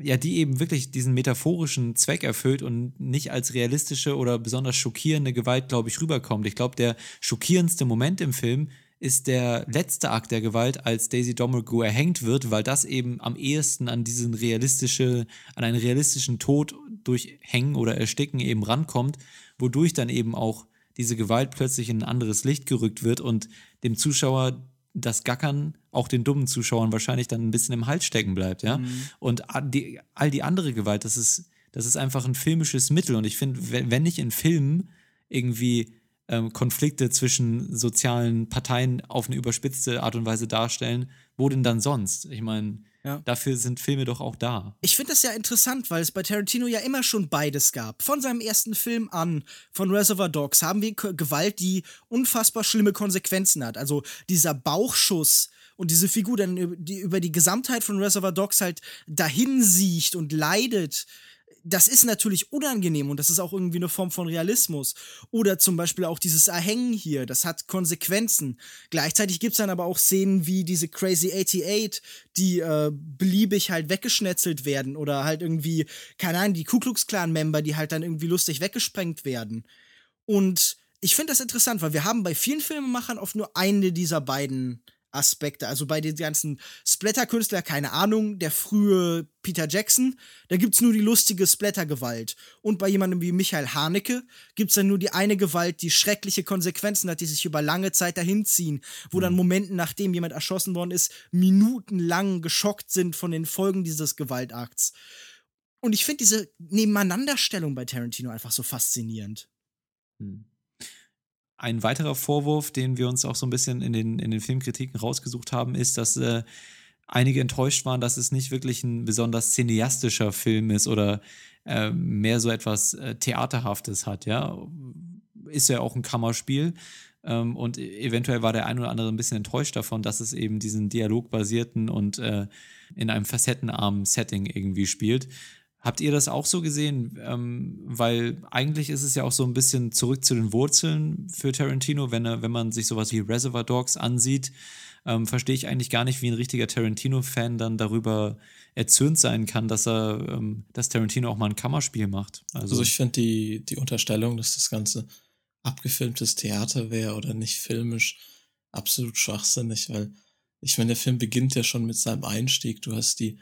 ja, die eben wirklich diesen metaphorischen Zweck erfüllt und nicht als realistische oder besonders schockierende Gewalt, glaube ich, rüberkommt. Ich glaube, der schockierendste Moment im Film ist der letzte Akt der Gewalt, als Daisy Domergue erhängt wird, weil das eben am ehesten an diesen realistische, an einen realistischen Tod durch Hängen oder Ersticken eben rankommt, wodurch dann eben auch diese Gewalt plötzlich in ein anderes Licht gerückt wird und dem Zuschauer das Gackern auch den dummen Zuschauern wahrscheinlich dann ein bisschen im Hals stecken bleibt, ja. Mhm. Und die, all die andere Gewalt, das ist, das ist einfach ein filmisches Mittel. Und ich finde, wenn, nicht in Filmen irgendwie ähm, Konflikte zwischen sozialen Parteien auf eine überspitzte Art und Weise darstellen, wo denn dann sonst? Ich meine, ja. Dafür sind Filme doch auch da. Ich finde das ja interessant, weil es bei Tarantino ja immer schon beides gab. Von seinem ersten Film an, von Reservoir Dogs, haben wir Gewalt, die unfassbar schlimme Konsequenzen hat. Also dieser Bauchschuss und diese Figur dann die über die Gesamtheit von Reservoir Dogs halt dahin siecht und leidet das ist natürlich unangenehm und das ist auch irgendwie eine Form von Realismus. Oder zum Beispiel auch dieses Erhängen hier, das hat Konsequenzen. Gleichzeitig gibt es dann aber auch Szenen wie diese Crazy 88, die äh, beliebig halt weggeschnetzelt werden oder halt irgendwie, keine Ahnung, die Ku Klux Klan-Member, die halt dann irgendwie lustig weggesprengt werden. Und ich finde das interessant, weil wir haben bei vielen Filmemachern oft nur eine dieser beiden Aspekte. Also bei den ganzen Splatter-Künstler, keine Ahnung, der frühe Peter Jackson, da gibt's nur die lustige Splatter-Gewalt. Und bei jemandem wie Michael Haneke gibt's dann nur die eine Gewalt, die schreckliche Konsequenzen hat, die sich über lange Zeit dahinziehen, wo mhm. dann Momenten, nachdem jemand erschossen worden ist, minutenlang geschockt sind von den Folgen dieses Gewaltakts. Und ich finde diese Nebeneinanderstellung bei Tarantino einfach so faszinierend. Mhm. Ein weiterer Vorwurf, den wir uns auch so ein bisschen in den, in den Filmkritiken rausgesucht haben, ist, dass äh, einige enttäuscht waren, dass es nicht wirklich ein besonders cineastischer Film ist oder äh, mehr so etwas äh, Theaterhaftes hat, ja. Ist ja auch ein Kammerspiel. Ähm, und eventuell war der ein oder andere ein bisschen enttäuscht davon, dass es eben diesen dialogbasierten und äh, in einem facettenarmen Setting irgendwie spielt. Habt ihr das auch so gesehen? Ähm, weil eigentlich ist es ja auch so ein bisschen zurück zu den Wurzeln für Tarantino, wenn, er, wenn man sich sowas wie Reservoir Dogs ansieht. Ähm, verstehe ich eigentlich gar nicht, wie ein richtiger Tarantino-Fan dann darüber erzürnt sein kann, dass er, ähm, dass Tarantino auch mal ein Kammerspiel macht. Also, also ich finde die, die Unterstellung, dass das Ganze abgefilmtes Theater wäre oder nicht filmisch, absolut schwachsinnig, weil ich meine, der Film beginnt ja schon mit seinem Einstieg. Du hast die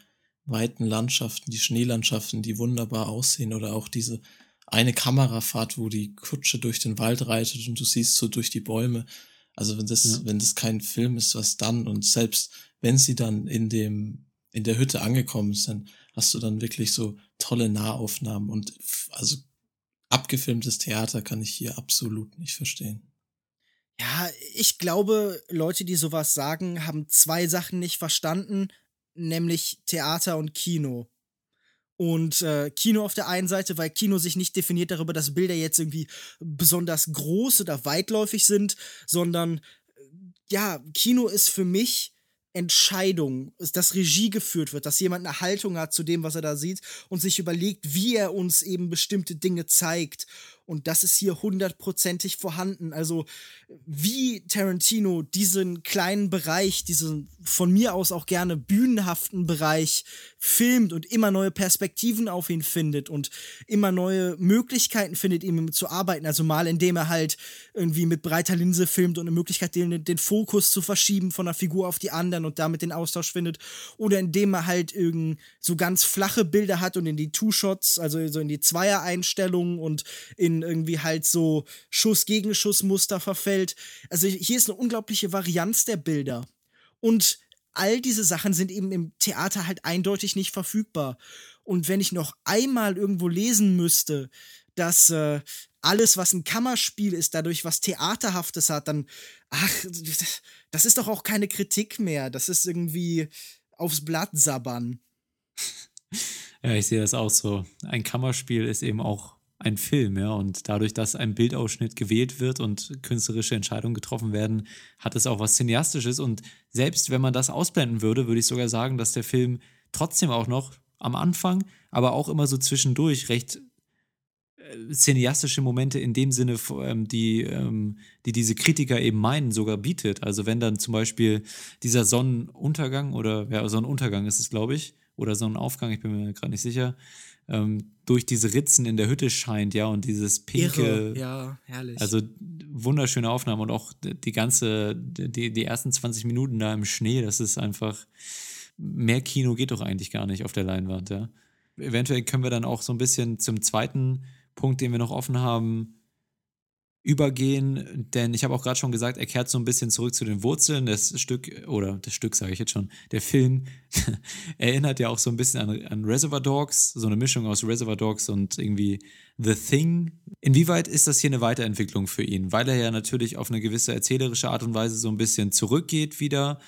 weiten Landschaften, die Schneelandschaften, die wunderbar aussehen oder auch diese eine Kamerafahrt, wo die Kutsche durch den Wald reitet und du siehst so durch die Bäume. Also wenn das, ja. wenn das kein Film ist, was dann? Und selbst wenn sie dann in dem, in der Hütte angekommen sind, hast du dann wirklich so tolle Nahaufnahmen und also abgefilmtes Theater kann ich hier absolut nicht verstehen. Ja, ich glaube, Leute, die sowas sagen, haben zwei Sachen nicht verstanden nämlich Theater und Kino. Und äh, Kino auf der einen Seite, weil Kino sich nicht definiert darüber, dass Bilder jetzt irgendwie besonders groß oder weitläufig sind, sondern äh, ja, Kino ist für mich Entscheidung, dass Regie geführt wird, dass jemand eine Haltung hat zu dem, was er da sieht und sich überlegt, wie er uns eben bestimmte Dinge zeigt. Und das ist hier hundertprozentig vorhanden. Also, wie Tarantino diesen kleinen Bereich, diesen von mir aus auch gerne bühnenhaften Bereich filmt und immer neue Perspektiven auf ihn findet und immer neue Möglichkeiten findet, ihm zu arbeiten. Also mal, indem er halt irgendwie mit breiter Linse filmt und eine Möglichkeit, den, den Fokus zu verschieben von einer Figur auf die anderen und damit den Austausch findet. Oder indem er halt irgend so ganz flache Bilder hat und in die Two-Shots, also so in die Zweier-Einstellungen und in irgendwie halt so Schuss-Gegenschuss-Muster verfällt. Also hier ist eine unglaubliche Varianz der Bilder. Und all diese Sachen sind eben im Theater halt eindeutig nicht verfügbar. Und wenn ich noch einmal irgendwo lesen müsste, dass äh, alles, was ein Kammerspiel ist, dadurch was Theaterhaftes hat, dann, ach, das ist doch auch keine Kritik mehr. Das ist irgendwie aufs Blatt sabbern. Ja, ich sehe das auch so. Ein Kammerspiel ist eben auch ein Film, ja. Und dadurch, dass ein Bildausschnitt gewählt wird und künstlerische Entscheidungen getroffen werden, hat es auch was Cineastisches. Und selbst wenn man das ausblenden würde, würde ich sogar sagen, dass der Film trotzdem auch noch am Anfang, aber auch immer so zwischendurch recht äh, cineastische Momente in dem Sinne, ähm, die, ähm, die diese Kritiker eben meinen, sogar bietet. Also wenn dann zum Beispiel dieser Sonnenuntergang oder ja, Sonnenuntergang ist es, glaube ich, oder Sonnenaufgang, ich bin mir gerade nicht sicher, ähm, durch diese Ritzen in der Hütte scheint, ja, und dieses pinke. Irre. Ja, herrlich. Also wunderschöne Aufnahme und auch die ganze, die, die ersten 20 Minuten da im Schnee, das ist einfach. Mehr Kino geht doch eigentlich gar nicht auf der Leinwand, ja. Eventuell können wir dann auch so ein bisschen zum zweiten Punkt, den wir noch offen haben, übergehen, denn ich habe auch gerade schon gesagt, er kehrt so ein bisschen zurück zu den Wurzeln. Das Stück, oder das Stück sage ich jetzt schon, der Film erinnert ja auch so ein bisschen an, an, Reservoir Dogs, so eine Mischung aus Reservoir Dogs und irgendwie The Thing. Inwieweit ist das hier eine Weiterentwicklung für ihn? Weil er ja natürlich auf eine gewisse erzählerische Art und Weise so ein bisschen zurückgeht wieder,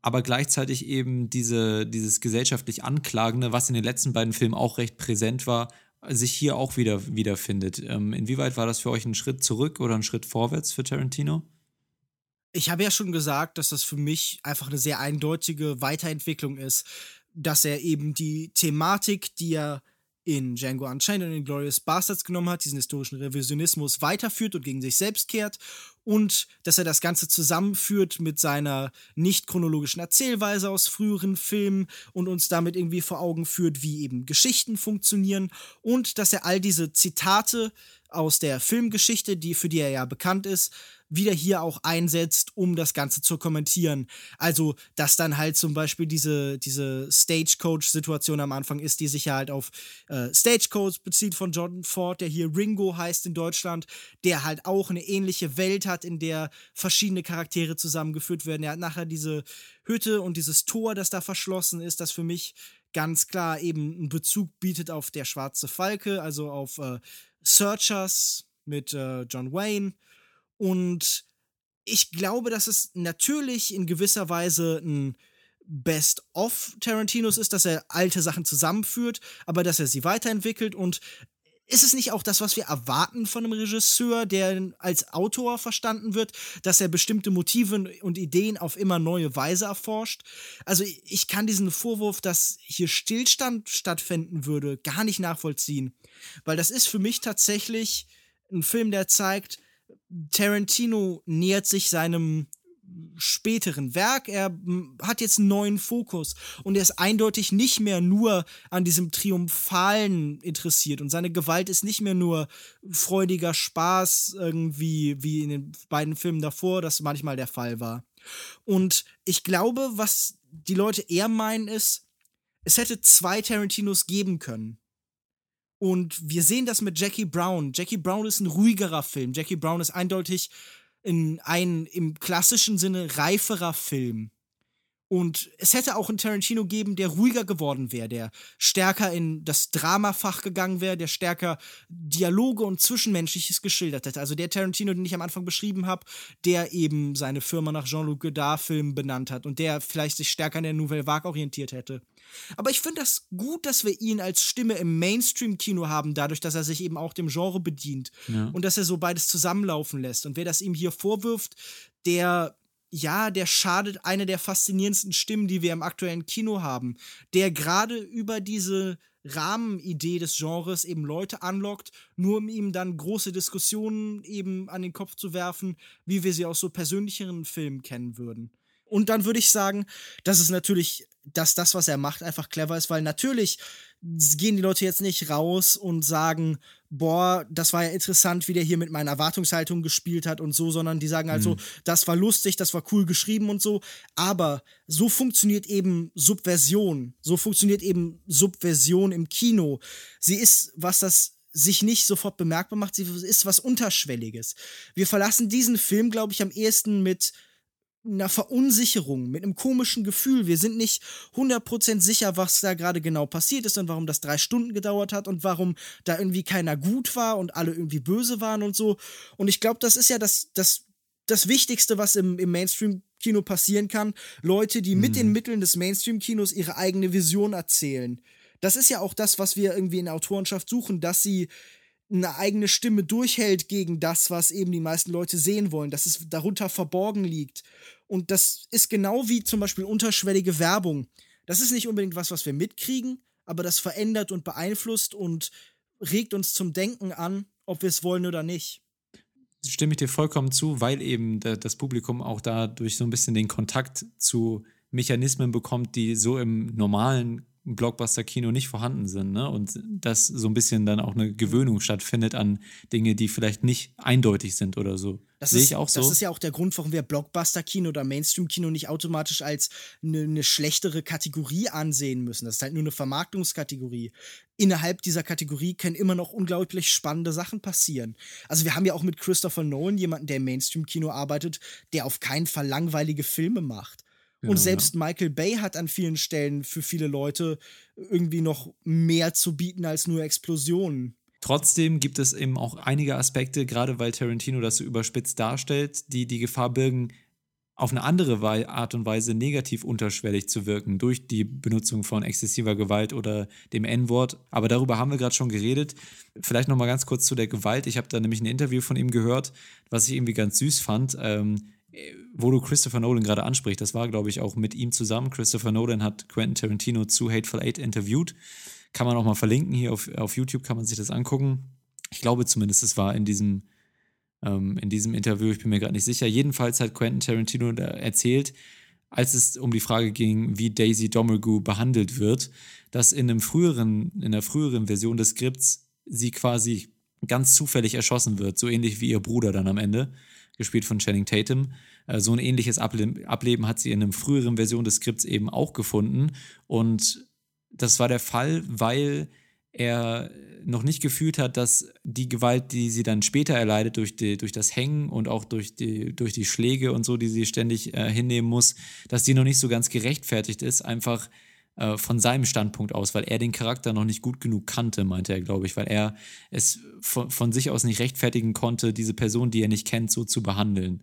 aber gleichzeitig eben diese, dieses gesellschaftlich Anklagende, was in den letzten beiden Filmen auch recht präsent war, sich hier auch wieder wiederfindet. Ähm, inwieweit war das für euch ein Schritt zurück oder ein Schritt vorwärts für Tarantino? Ich habe ja schon gesagt, dass das für mich einfach eine sehr eindeutige Weiterentwicklung ist, dass er eben die Thematik, die er in Django Unchained und in Glorious Bastards genommen hat, diesen historischen Revisionismus weiterführt und gegen sich selbst kehrt und dass er das Ganze zusammenführt mit seiner nicht chronologischen Erzählweise aus früheren Filmen und uns damit irgendwie vor Augen führt, wie eben Geschichten funktionieren und dass er all diese Zitate aus der Filmgeschichte, die für die er ja bekannt ist, wieder hier auch einsetzt, um das Ganze zu kommentieren. Also, dass dann halt zum Beispiel diese, diese Stagecoach-Situation am Anfang ist, die sich ja halt auf äh, Stagecoach bezieht von Jordan Ford, der hier Ringo heißt in Deutschland, der halt auch eine ähnliche Welt hat, in der verschiedene Charaktere zusammengeführt werden. Er hat nachher diese Hütte und dieses Tor, das da verschlossen ist, das für mich ganz klar eben einen Bezug bietet auf der Schwarze Falke, also auf äh, Searchers mit äh, John Wayne und ich glaube, dass es natürlich in gewisser Weise ein Best-of Tarantinos ist, dass er alte Sachen zusammenführt, aber dass er sie weiterentwickelt und ist es nicht auch das, was wir erwarten von einem Regisseur, der als Autor verstanden wird, dass er bestimmte Motive und Ideen auf immer neue Weise erforscht? Also ich kann diesen Vorwurf, dass hier Stillstand stattfinden würde, gar nicht nachvollziehen, weil das ist für mich tatsächlich ein Film, der zeigt, Tarantino nähert sich seinem späteren Werk. Er hat jetzt einen neuen Fokus und er ist eindeutig nicht mehr nur an diesem Triumphalen interessiert und seine Gewalt ist nicht mehr nur freudiger Spaß irgendwie wie in den beiden Filmen davor, das manchmal der Fall war. Und ich glaube, was die Leute eher meinen ist, es hätte zwei Tarantinos geben können. Und wir sehen das mit Jackie Brown. Jackie Brown ist ein ruhigerer Film. Jackie Brown ist eindeutig in ein im klassischen Sinne reiferer Film. Und es hätte auch einen Tarantino geben, der ruhiger geworden wäre, der stärker in das Dramafach gegangen wäre, der stärker Dialoge und Zwischenmenschliches geschildert hätte. Also der Tarantino, den ich am Anfang beschrieben habe, der eben seine Firma nach Jean-Luc Godard-Filmen benannt hat und der vielleicht sich stärker an der Nouvelle Vague orientiert hätte. Aber ich finde das gut, dass wir ihn als Stimme im Mainstream-Kino haben, dadurch, dass er sich eben auch dem Genre bedient ja. und dass er so beides zusammenlaufen lässt. Und wer das ihm hier vorwirft, der ja, der schadet eine der faszinierendsten Stimmen, die wir im aktuellen Kino haben, der gerade über diese Rahmenidee des Genres eben Leute anlockt, nur um ihm dann große Diskussionen eben an den Kopf zu werfen, wie wir sie aus so persönlicheren Filmen kennen würden. Und dann würde ich sagen, dass es natürlich, dass das, was er macht, einfach clever ist, weil natürlich gehen die Leute jetzt nicht raus und sagen, boah, das war ja interessant, wie der hier mit meiner Erwartungshaltung gespielt hat und so, sondern die sagen halt so, mhm. das war lustig, das war cool geschrieben und so. Aber so funktioniert eben Subversion. So funktioniert eben Subversion im Kino. Sie ist, was das sich nicht sofort bemerkbar macht, sie ist was Unterschwelliges. Wir verlassen diesen Film, glaube ich, am ehesten mit einer Verunsicherung, mit einem komischen Gefühl. Wir sind nicht 100% sicher, was da gerade genau passiert ist und warum das drei Stunden gedauert hat und warum da irgendwie keiner gut war und alle irgendwie böse waren und so. Und ich glaube, das ist ja das, das, das Wichtigste, was im, im Mainstream-Kino passieren kann. Leute, die mhm. mit den mhm. Mitteln des Mainstream-Kinos ihre eigene Vision erzählen. Das ist ja auch das, was wir irgendwie in der Autorenschaft suchen, dass sie eine eigene Stimme durchhält gegen das, was eben die meisten Leute sehen wollen, dass es darunter verborgen liegt. Und das ist genau wie zum Beispiel unterschwellige Werbung. Das ist nicht unbedingt was, was wir mitkriegen, aber das verändert und beeinflusst und regt uns zum Denken an, ob wir es wollen oder nicht. Stimme ich dir vollkommen zu, weil eben das Publikum auch dadurch so ein bisschen den Kontakt zu Mechanismen bekommt, die so im normalen Blockbuster-Kino nicht vorhanden sind. Ne? Und dass so ein bisschen dann auch eine Gewöhnung stattfindet an Dinge, die vielleicht nicht eindeutig sind oder so. Das Sehe ich auch so. Das ist ja auch der Grund, warum wir Blockbuster-Kino oder Mainstream-Kino nicht automatisch als eine, eine schlechtere Kategorie ansehen müssen. Das ist halt nur eine Vermarktungskategorie. Innerhalb dieser Kategorie können immer noch unglaublich spannende Sachen passieren. Also wir haben ja auch mit Christopher Nolan jemanden, der im Mainstream-Kino arbeitet, der auf keinen Fall langweilige Filme macht und genau, selbst ja. Michael Bay hat an vielen Stellen für viele Leute irgendwie noch mehr zu bieten als nur Explosionen. Trotzdem gibt es eben auch einige Aspekte, gerade weil Tarantino das so überspitzt darstellt, die die Gefahr birgen, auf eine andere Art und Weise negativ unterschwellig zu wirken durch die Benutzung von exzessiver Gewalt oder dem N-Wort. Aber darüber haben wir gerade schon geredet. Vielleicht noch mal ganz kurz zu der Gewalt. Ich habe da nämlich ein Interview von ihm gehört, was ich irgendwie ganz süß fand. Ähm, wo du Christopher Nolan gerade ansprichst, das war, glaube ich, auch mit ihm zusammen. Christopher Nolan hat Quentin Tarantino zu Hateful Eight interviewt. Kann man auch mal verlinken hier auf, auf YouTube, kann man sich das angucken. Ich glaube zumindest, es war in diesem, ähm, in diesem Interview, ich bin mir gerade nicht sicher. Jedenfalls hat Quentin Tarantino erzählt, als es um die Frage ging, wie Daisy Domergue behandelt wird, dass in einem früheren, in einer früheren Version des Skripts sie quasi ganz zufällig erschossen wird, so ähnlich wie ihr Bruder dann am Ende gespielt von Channing Tatum. Äh, so ein ähnliches Ableben hat sie in einer früheren Version des Skripts eben auch gefunden. Und das war der Fall, weil er noch nicht gefühlt hat, dass die Gewalt, die sie dann später erleidet, durch, die, durch das Hängen und auch durch die, durch die Schläge und so, die sie ständig äh, hinnehmen muss, dass die noch nicht so ganz gerechtfertigt ist, einfach äh, von seinem Standpunkt aus, weil er den Charakter noch nicht gut genug kannte, meinte er, glaube ich, weil er es von, von, sich aus nicht rechtfertigen konnte, diese Person, die er nicht kennt, so zu behandeln.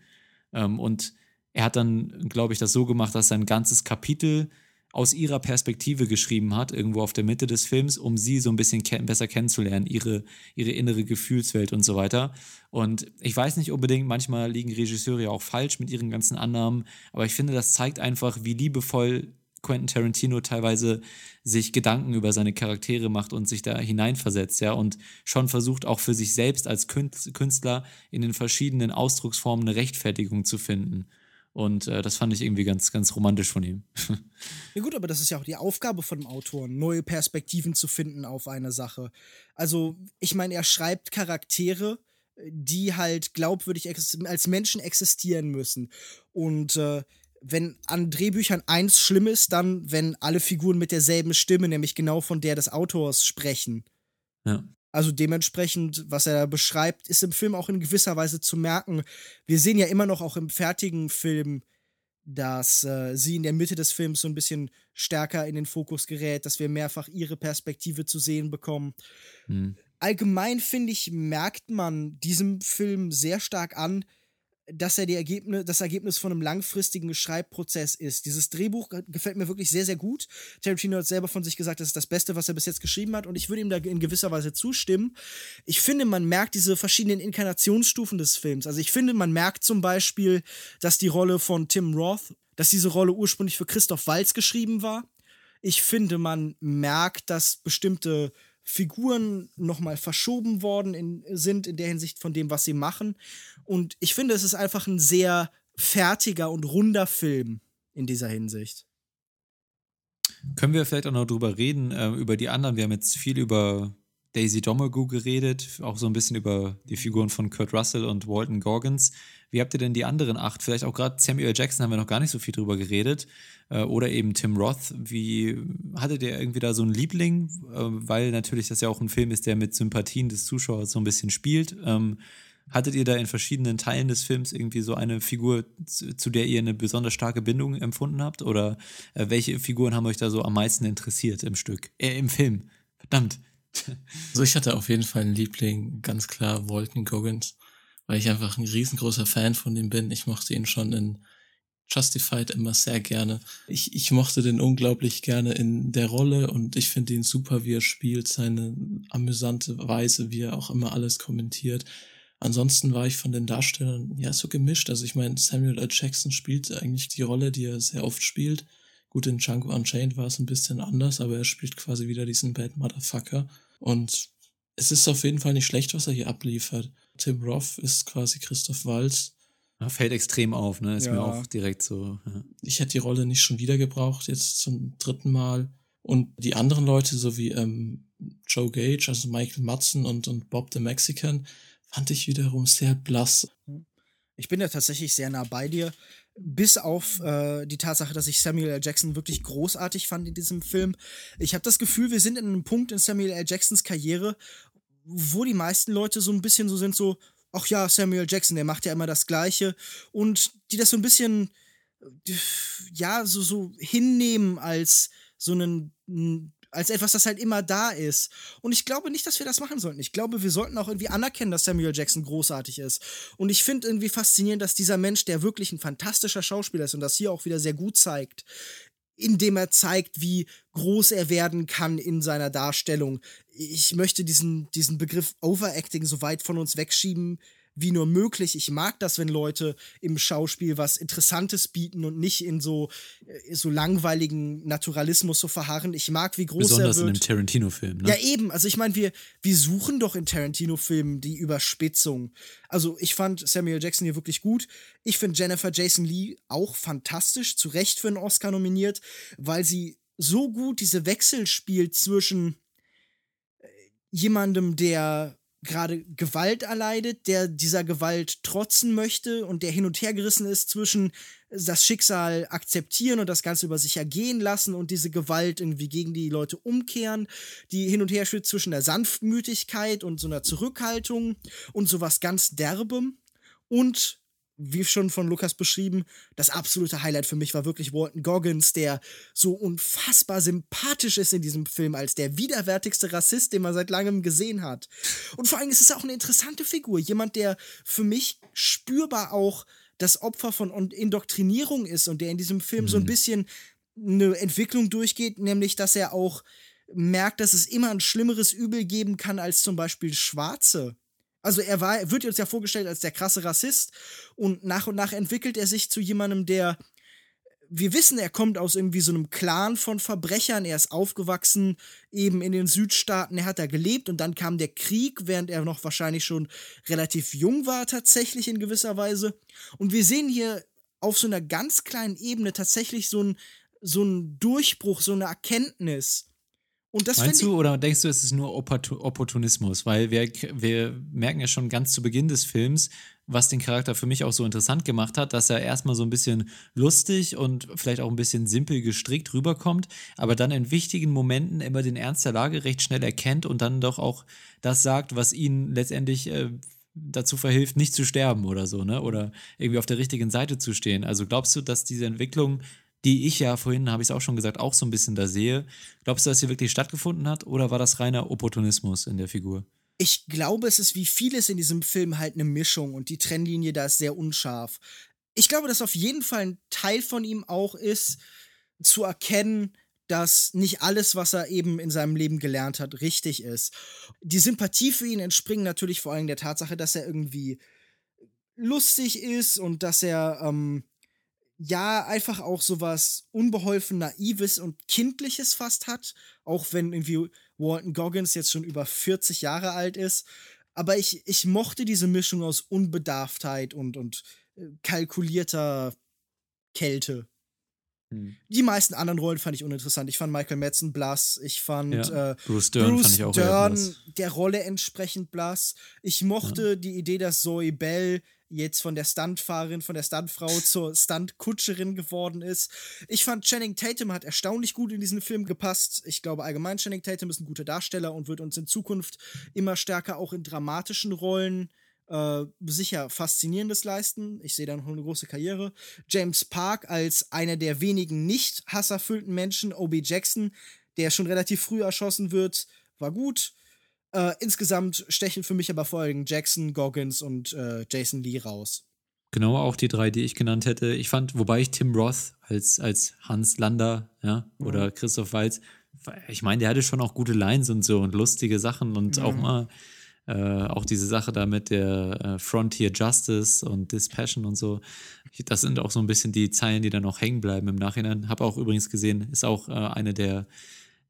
Ähm, und er hat dann, glaube ich, das so gemacht, dass sein ganzes Kapitel aus ihrer Perspektive geschrieben hat, irgendwo auf der Mitte des Films, um sie so ein bisschen ke besser kennenzulernen, ihre, ihre innere Gefühlswelt und so weiter. Und ich weiß nicht unbedingt, manchmal liegen Regisseure ja auch falsch mit ihren ganzen Annahmen, aber ich finde, das zeigt einfach, wie liebevoll Quentin Tarantino teilweise sich Gedanken über seine Charaktere macht und sich da hineinversetzt, ja, und schon versucht auch für sich selbst als Künstler in den verschiedenen Ausdrucksformen eine Rechtfertigung zu finden. Und äh, das fand ich irgendwie ganz, ganz romantisch von ihm. ja gut, aber das ist ja auch die Aufgabe von dem Autor, neue Perspektiven zu finden auf eine Sache. Also, ich meine, er schreibt Charaktere, die halt glaubwürdig als Menschen existieren müssen. Und äh, wenn an Drehbüchern eins schlimm ist, dann, wenn alle Figuren mit derselben Stimme, nämlich genau von der des Autors, sprechen. Ja. Also dementsprechend, was er da beschreibt, ist im Film auch in gewisser Weise zu merken. Wir sehen ja immer noch auch im fertigen Film, dass äh, sie in der Mitte des Films so ein bisschen stärker in den Fokus gerät, dass wir mehrfach ihre Perspektive zu sehen bekommen. Mhm. Allgemein finde ich, merkt man diesem Film sehr stark an, dass er die Ergebnis, das Ergebnis von einem langfristigen Schreibprozess ist. Dieses Drehbuch gefällt mir wirklich sehr, sehr gut. Tarantino hat selber von sich gesagt, das ist das Beste, was er bis jetzt geschrieben hat und ich würde ihm da in gewisser Weise zustimmen. Ich finde, man merkt diese verschiedenen Inkarnationsstufen des Films. Also ich finde, man merkt zum Beispiel, dass die Rolle von Tim Roth, dass diese Rolle ursprünglich für Christoph Walz geschrieben war. Ich finde, man merkt, dass bestimmte Figuren nochmal verschoben worden in, sind in der Hinsicht von dem, was sie machen. Und ich finde, es ist einfach ein sehr fertiger und runder Film in dieser Hinsicht. Können wir vielleicht auch noch drüber reden, äh, über die anderen? Wir haben jetzt viel über Daisy Domergue geredet, auch so ein bisschen über die Figuren von Kurt Russell und Walton Gorgons. Wie habt ihr denn die anderen acht? Vielleicht auch gerade Samuel Jackson haben wir noch gar nicht so viel drüber geredet. Äh, oder eben Tim Roth. Wie hattet ihr irgendwie da so einen Liebling? Äh, weil natürlich das ja auch ein Film ist, der mit Sympathien des Zuschauers so ein bisschen spielt. Ähm, hattet ihr da in verschiedenen Teilen des Films irgendwie so eine Figur, zu, der ihr eine besonders starke Bindung empfunden habt? Oder äh, welche Figuren haben euch da so am meisten interessiert im Stück? Äh, im Film. Verdammt. Also ich hatte auf jeden Fall einen Liebling, ganz klar Walton Goggins weil ich einfach ein riesengroßer Fan von ihm bin. Ich mochte ihn schon in Justified immer sehr gerne. Ich, ich mochte den unglaublich gerne in der Rolle und ich finde ihn super, wie er spielt, seine amüsante Weise, wie er auch immer alles kommentiert. Ansonsten war ich von den Darstellern ja so gemischt. Also ich meine, Samuel L. Jackson spielt eigentlich die Rolle, die er sehr oft spielt. Gut, in Django Unchained war es ein bisschen anders, aber er spielt quasi wieder diesen Bad Motherfucker. Und es ist auf jeden Fall nicht schlecht, was er hier abliefert. Tim Roth ist quasi Christoph Waltz. Ja, fällt extrem auf, ne? Ist ja. mir auch direkt so. Ja. Ich hätte die Rolle nicht schon wieder gebraucht, jetzt zum dritten Mal. Und die anderen Leute, so wie ähm, Joe Gage, also Michael Madsen und, und Bob the Mexican, fand ich wiederum sehr blass. Ich bin ja tatsächlich sehr nah bei dir. Bis auf äh, die Tatsache, dass ich Samuel L. Jackson wirklich großartig fand in diesem Film. Ich habe das Gefühl, wir sind in einem Punkt in Samuel L. Jacksons Karriere, wo die meisten Leute so ein bisschen so sind, so, ach ja, Samuel Jackson, der macht ja immer das Gleiche. Und die das so ein bisschen, ja, so, so hinnehmen als so einen, als etwas, das halt immer da ist. Und ich glaube nicht, dass wir das machen sollten. Ich glaube, wir sollten auch irgendwie anerkennen, dass Samuel Jackson großartig ist. Und ich finde irgendwie faszinierend, dass dieser Mensch, der wirklich ein fantastischer Schauspieler ist und das hier auch wieder sehr gut zeigt, indem er zeigt, wie groß er werden kann in seiner Darstellung. Ich möchte diesen, diesen Begriff Overacting so weit von uns wegschieben, wie nur möglich. Ich mag das, wenn Leute im Schauspiel was Interessantes bieten und nicht in so, äh, so langweiligen Naturalismus so verharren. Ich mag, wie groß Besonders er wird. in einem Tarantino-Film, ne? Ja, eben. Also ich meine, wir, wir suchen doch in Tarantino-Filmen die Überspitzung. Also ich fand Samuel Jackson hier wirklich gut. Ich finde Jennifer Jason Lee auch fantastisch, zu Recht für einen Oscar nominiert, weil sie so gut diese Wechsel spielt zwischen äh, jemandem, der gerade Gewalt erleidet, der dieser Gewalt trotzen möchte und der hin und her gerissen ist zwischen das Schicksal akzeptieren und das Ganze über sich ergehen lassen und diese Gewalt irgendwie gegen die Leute umkehren, die hin und her steht zwischen der Sanftmütigkeit und so einer Zurückhaltung und sowas ganz Derbem und wie schon von Lukas beschrieben, das absolute Highlight für mich war wirklich Walton Goggins, der so unfassbar sympathisch ist in diesem Film, als der widerwärtigste Rassist, den man seit langem gesehen hat. Und vor allem ist es auch eine interessante Figur, jemand, der für mich spürbar auch das Opfer von Indoktrinierung ist und der in diesem Film mhm. so ein mhm. bisschen eine Entwicklung durchgeht, nämlich dass er auch merkt, dass es immer ein schlimmeres Übel geben kann als zum Beispiel Schwarze also er war, wird uns ja vorgestellt als der krasse Rassist und nach und nach entwickelt er sich zu jemandem, der wir wissen, er kommt aus irgendwie so einem Clan von Verbrechern. Er ist aufgewachsen eben in den Südstaaten. Er hat da gelebt und dann kam der Krieg, während er noch wahrscheinlich schon relativ jung war, tatsächlich in gewisser Weise. Und wir sehen hier auf so einer ganz kleinen Ebene tatsächlich so ein so ein Durchbruch, so eine Erkenntnis. Und das Meinst du oder denkst du, es ist nur Opportunismus? Weil wir, wir merken ja schon ganz zu Beginn des Films, was den Charakter für mich auch so interessant gemacht hat, dass er erstmal so ein bisschen lustig und vielleicht auch ein bisschen simpel gestrickt rüberkommt, aber dann in wichtigen Momenten immer den Ernst der Lage recht schnell erkennt und dann doch auch das sagt, was ihn letztendlich äh, dazu verhilft, nicht zu sterben oder so, ne? Oder irgendwie auf der richtigen Seite zu stehen. Also glaubst du, dass diese Entwicklung die ich ja vorhin, habe ich es auch schon gesagt, auch so ein bisschen da sehe. Glaubst du, dass hier wirklich stattgefunden hat oder war das reiner Opportunismus in der Figur? Ich glaube, es ist wie vieles in diesem Film halt eine Mischung und die Trennlinie da ist sehr unscharf. Ich glaube, dass auf jeden Fall ein Teil von ihm auch ist, zu erkennen, dass nicht alles, was er eben in seinem Leben gelernt hat, richtig ist. Die Sympathie für ihn entspringt natürlich vor allem der Tatsache, dass er irgendwie lustig ist und dass er ähm, ja einfach auch sowas unbeholfen naives und kindliches fast hat, auch wenn irgendwie Walton Goggins jetzt schon über 40 Jahre alt ist. Aber ich, ich mochte diese Mischung aus Unbedarftheit und, und äh, kalkulierter Kälte. Hm. Die meisten anderen Rollen fand ich uninteressant. Ich fand Michael Madsen blass. Ich fand ja. äh, Bruce Dern, Bruce fand Dern der Rolle entsprechend blass. Ich mochte ja. die Idee, dass Zoe Bell jetzt von der Stuntfahrerin, von der Stuntfrau zur Stuntkutscherin geworden ist. Ich fand Channing Tatum hat erstaunlich gut in diesen Film gepasst. Ich glaube allgemein Channing Tatum ist ein guter Darsteller und wird uns in Zukunft immer stärker auch in dramatischen Rollen äh, sicher Faszinierendes leisten. Ich sehe da noch eine große Karriere. James Park als einer der wenigen nicht hasserfüllten Menschen, O.B. Jackson, der schon relativ früh erschossen wird, war gut. Äh, insgesamt stechen für mich aber vor allem Jackson, Goggins und äh, Jason Lee raus. Genau, auch die drei, die ich genannt hätte. Ich fand, wobei ich Tim Roth als, als Hans Lander, ja, oder mhm. Christoph Walz, ich meine, der hatte schon auch gute Lines und so und lustige Sachen und mhm. auch mal äh, auch diese Sache da mit der äh, Frontier Justice und Dispassion und so. Das sind auch so ein bisschen die Zeilen, die dann auch hängen bleiben im Nachhinein. Habe auch übrigens gesehen, ist auch äh, eine der